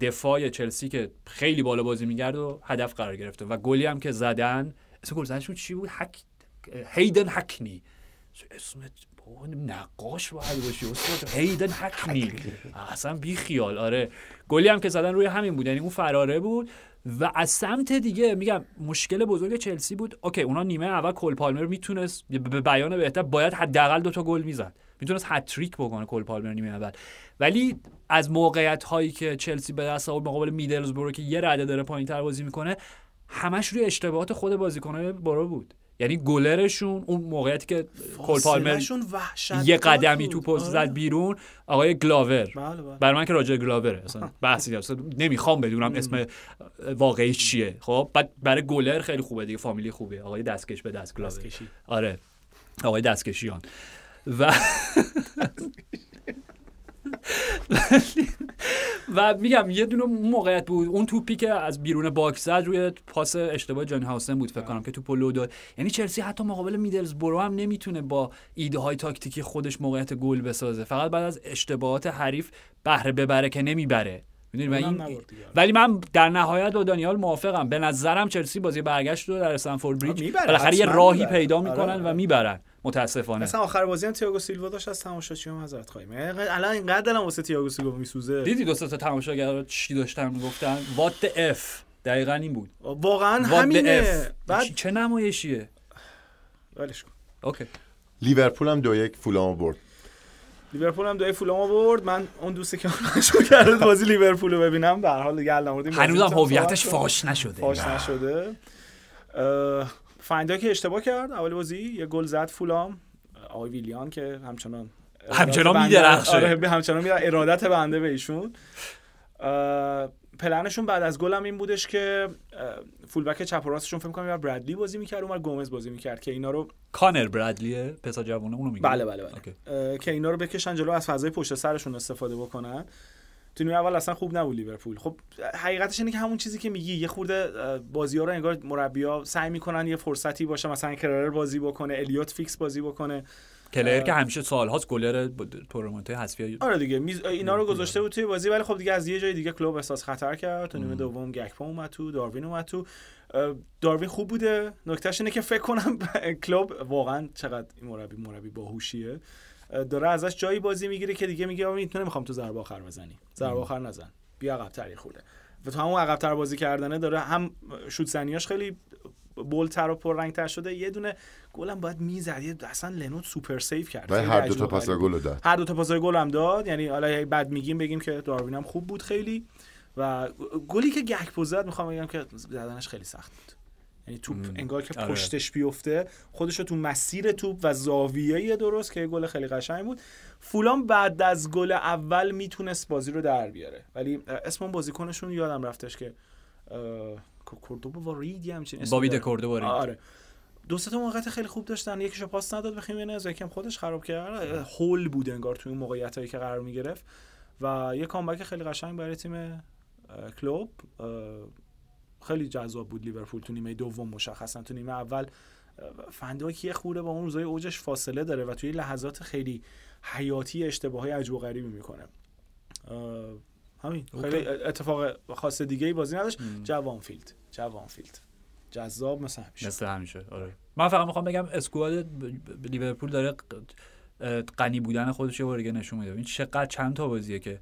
دفاع چلسی که خیلی بالا بازی میگرد و هدف قرار گرفته و گلی هم که زدن اسم گل چی بود؟ هک هیدن هکنی اسم نقاش باید باشی استاد. هیدن هکنی اصلا بی خیال. آره. گلی هم که زدن روی همین بود. یعنی اون فراره بود. و از سمت دیگه میگم مشکل بزرگ چلسی بود. اوکی اونا نیمه اول کل پالمر می‌تونست به بیان بهتر باید حداقل دو تا گل می‌زد. می‌تونست هتریک بکنه کل پالمر نیمه اول. ولی از موقعیت هایی که چلسی به دست آورد مقابل میدلزبرو که یه رده داره پایین تر بازی می‌کنه همش روی اشتباهات خود بازیکنه برو بود. یعنی گلرشون اون موقعیتی که کل پالمر یه قدمی تو پست زد آره. بیرون آقای گلاور. بله بله. برای من که راجع گلاوره اصلا بحثی اصلا نمی‌خوام بدونم اسم واقعی چیه. خب بعد برای گلر خیلی خوبه دیگه فامیلی خوبه. آقای دستکش به دست گلاور. آره. آقای دستکشیان. و و میگم یه دونه موقعیت بود. اون توپی که از بیرون box زد روی پاس اشتباه جان هاوسن بود فکر کنم که توپ لو داد. یعنی چلسی حتی مقابل میدلز برو هم نمی‌تونه با ایده های تاکتیکی خودش موقعیت گل بسازه. فقط بعد از اشتباهات حریف بهره ببره که نمی‌بره. این. ولی من در نهایت با دانیال موافقم. به نظرم چلسی بازی برگشت رو در استنفورد بریج بالاخره یه راهی. پیدا آره، می‌کنن. و می‌برن. متاسفانه. مثلا آخر بازی هم تییاگو سیلوا داشت از تماشاچی‌ها معذرت خواهیم. الان اینقدر دلم واسه تییاگو سیلوا میسوزه. دیدی دو سه تا تماشاگر چی داشتن می‌گفتن؟ وات اف دقیقا این بود. واقعا همینه. بعد چه نمایشیه؟ ولش کن. اوکی. لیورپول هم دو یک فولامو برد. لیورپول هم دوی فولام آورد من اون دوستی که شروع کرد بازی لیورپول رو ببینم به هر حال دیگه الان هنوزم هویتش فاش نشده. فاش نشده. اه، فندا که اشتباه کرد اول بازی یه گل زد فولام. آقای ویلیان که همچنان همچنان می‌درخشه. آره همچنان میدرخشه. ارادت بنده به ایشون. پلنشون بعد از فولام این بودش که اه، full-back چپ و راستشون فکر کنم برادلی بازی می‌کرد اونور گومز بازی می‌کرد که اینا رو کانر برادلیه پسر جوونه اونو میگه بله بله بله. که اینا رو بکشن جلو از فضای پشت سرشون استفاده بکنن. تو نیمه اول اصلا خوب نبود لیورپول. خب حقیقتش اینه که همون چیزی که میگی یه خورده بازی ها رو انگار مربیا سعی می‌کنن یه فرصتی باشه مثلا کلر بازی بکنه الیوت فیکس بازی بکنه. کلر که همیشه سالهاست گلر تورنمنت حذفی آره دیگه میز... اینا رو گذاشته بود توی بازی ولی خب دیگه از یه جای دیگه کلوب احساس خطر کرد. تو نیمه دوم گکپا اومد تو داروین اومد تو. داروین خوب بوده. نکتهش اینه که فکر کنم کلوب واقعا چقدر این مربی مربی باهوشیه. اه، داره ازش جایی بازی می‌گیره که دیگه میگه آقا تو نمی‌خوام تو ضربه آخر بزنی. ضربه آخر نزن. بیا عقب یه خورده. و تو همون عقب تر بازی کردنه داره هم شوت زنیاش خیلی بولتر و پررنگتر شده یه دونه فولام باید می‌زد. یه اصلا لنو super save کرد. هر دو تا پاس گل داد. هر دو تا پاسای گل هم داد. یعنی حالا بعد میگیم بگیم که داروین هم خوب بود خیلی. و گلی که گکپو زد می‌خوام بگم که زدنش خیلی سخت بود. یعنی توپ انگار که آره. پشتش بیفته خودش رو تو مسیر توپ و زاویه درست که یه گل خیلی قشنگ بود. فولام بعد از گل اول می‌تونست بازی رو در بیاره. ولی اسم اون بازیکنشون یادم رفتش که کوردوبا و ریدی همچین بابی. دکوردو رید. آره. دو سه تا موقعیت خیلی خوب داشتن. یکیشو پاس نداد به خیمنز یکم خودش خراب کرد. هول بود انگار توی اون موقعیت هایی که قرار می‌گرفت. و یه کامبک خیلی قشنگ برای تیم کلوب. خیلی جذاب بود لیورپول تو نیمه دوم مشخصا. تو نیمه اول فنداک یه خوره با اون روزای اوجش فاصله داره و توی لحظات خیلی حیاتی اشتباه های عجب و غریبی می‌کنه. همین. خیلی اتفاق خاص دیگه ای بازی نداشت. جو آنفیلد جو آنفیلد جذاب مثل همیشه. مثل همیشه. آره. من فقط می‌خوام بگم squad لیورپول داره غنی بودن خودش یه بار دیگه نشون میده. این چقدر چند تا بازیه که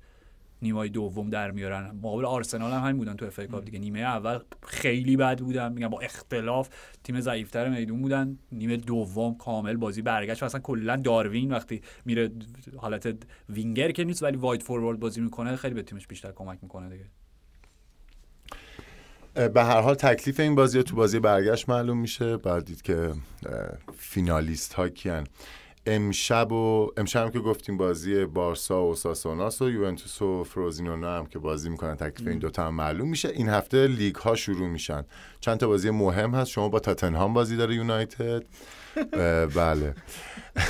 نیمه دوم در میارن. مقابل آرسنال هم همین بودن تو اف کاپ دیگه. نیمه اول خیلی بد بودن. میگم با اختلاف تیم ضعیفتر میدون بودن. نیمه دوم کامل بازی برگشت و اصلا کلا داروین وقتی میره حالت وینگر که نیست ولی واید فوروارد بازی می‌کنه خیلی به تیمش بیشتر کمک می‌کنه دیگه. به هر حال تکلیف این بازی تو بازی برگشت معلوم میشه. بعد دید که فینالیست ها کیان. امشب و امشب هم که گفتیم بازی بارسا و ساسوناس و یوونتوس و فروزینونا هم که بازی می‌کنن تکلیف این دوتا هم معلوم میشه. این هفته لیگ ها شروع میشن. چند تا بازی مهم هست. شما با تاتنهام بازی داره یونایتد. بله.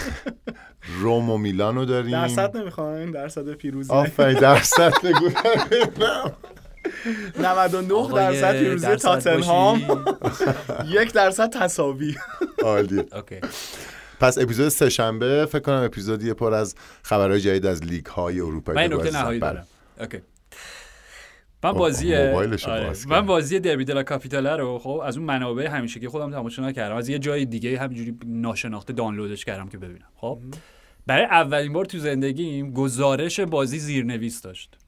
روم و میلانو داریم. درصد نمی‌خواین؟ درصد پیروزی. آفرین درصد بگو. 99 درصد پیروزی تاتنهام. یک درصد تساوی. عالی پس اپیزود سه شنبه فکر کنم اپیزودی پر از خبرهای جدید از لیگ های اروپایی من نکته نهایی دارم. اوکی. من بازی آره. من بازی دربی دلا کاپیتاله رو خب از اون منابع همیشه که خودم تماشا نکردم. از یه جای دیگه همینجوری ناشناخته دانلودش کردم که ببینم. خب برای اولین بار تو زندگیم گزارش بازی زیرنویس داشت.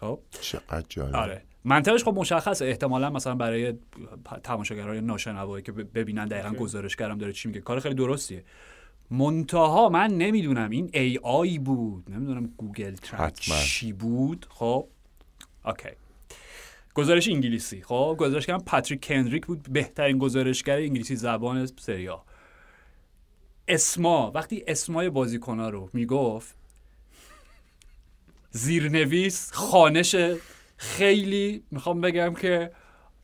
خب؟ چقدر جالب. آره. منطقش خب مشخص احتمالا مثلا برای تماشاگرای ناشنوایی که ببینن دقیقا گزارش کردم داره چی میگه. کار خیلی درستیه. منتها من نمی‌دونم این AI بود. نمی‌دونم گوگل چی بود. خب OK. گزارش انگلیسی. خب گزارش کردم پاتریک کندریک بود بهترین گزارشگر انگلیسی زبان سری آ اسما وقتی اسمای بازیکنها رو می‌گفت زیرنویس خوانش خیلی می‌خوام بگم که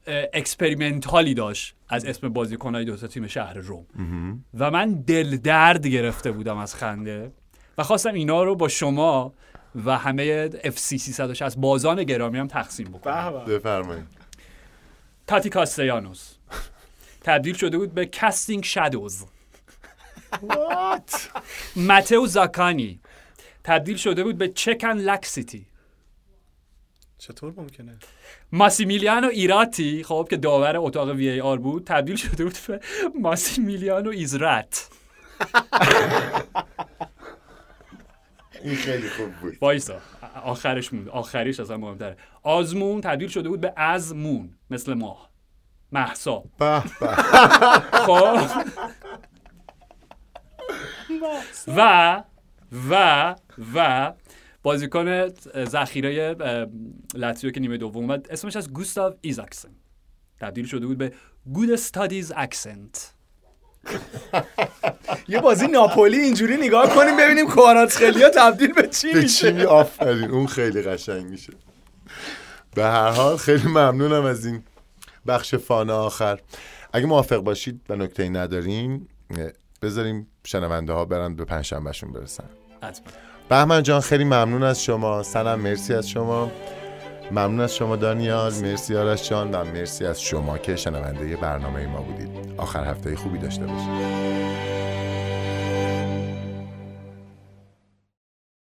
experimental ی داشت از اسم بازیکنهای دو تا تیم شهر روم. و من دل درد گرفته بودم از خنده و خواستم اینا رو با شما و همه FC 360 بازان گرامی هم تقسیم بکنم. بفرمایید. تاتی کاستیانوس. تبدیل شده بود به کاستینگ شادوز. متو زاکانی. تبدیل شده بود به چکن لکسیتی چطور ممکنه؟ ماسیمیلیانو ایراتی خب که داور اتاق وی ای آر بود تبدیل شده بود به ماسیمیلیانو ایزرت این خیلی خوب بود. وایسا. آخرش مون آخریش اصلا مهمتره. آزمون تبدیل شده بود به ازمون مثل ماه محسا. خب. و و و بازیکن ذخیره لاتزیو که نیمه دوم اومد. اسمش از گوستاو ایزاکسن. تبدیل شده بود به گود استادیز اکسنت یه بازی ناپولی اینجوری نگاه کنیم ببینیم خیلی تبدیل به چی میشه به چی آفرین اون خیلی قشنگ میشه. به هر حال خیلی ممنونم از این بخش فانه آخر. اگه موافق باشید و نکته نداریم بذاریم شنونده ها برن به پنجشنبهشون برسن. بهمن جان خیلی ممنون از شما. سنم مرسی از شما. ممنون از شما دانیال. مرسی آرش جان. و مرسی از شما که شنونده برنامه ما بودید. آخر هفته خوبی داشته باشید.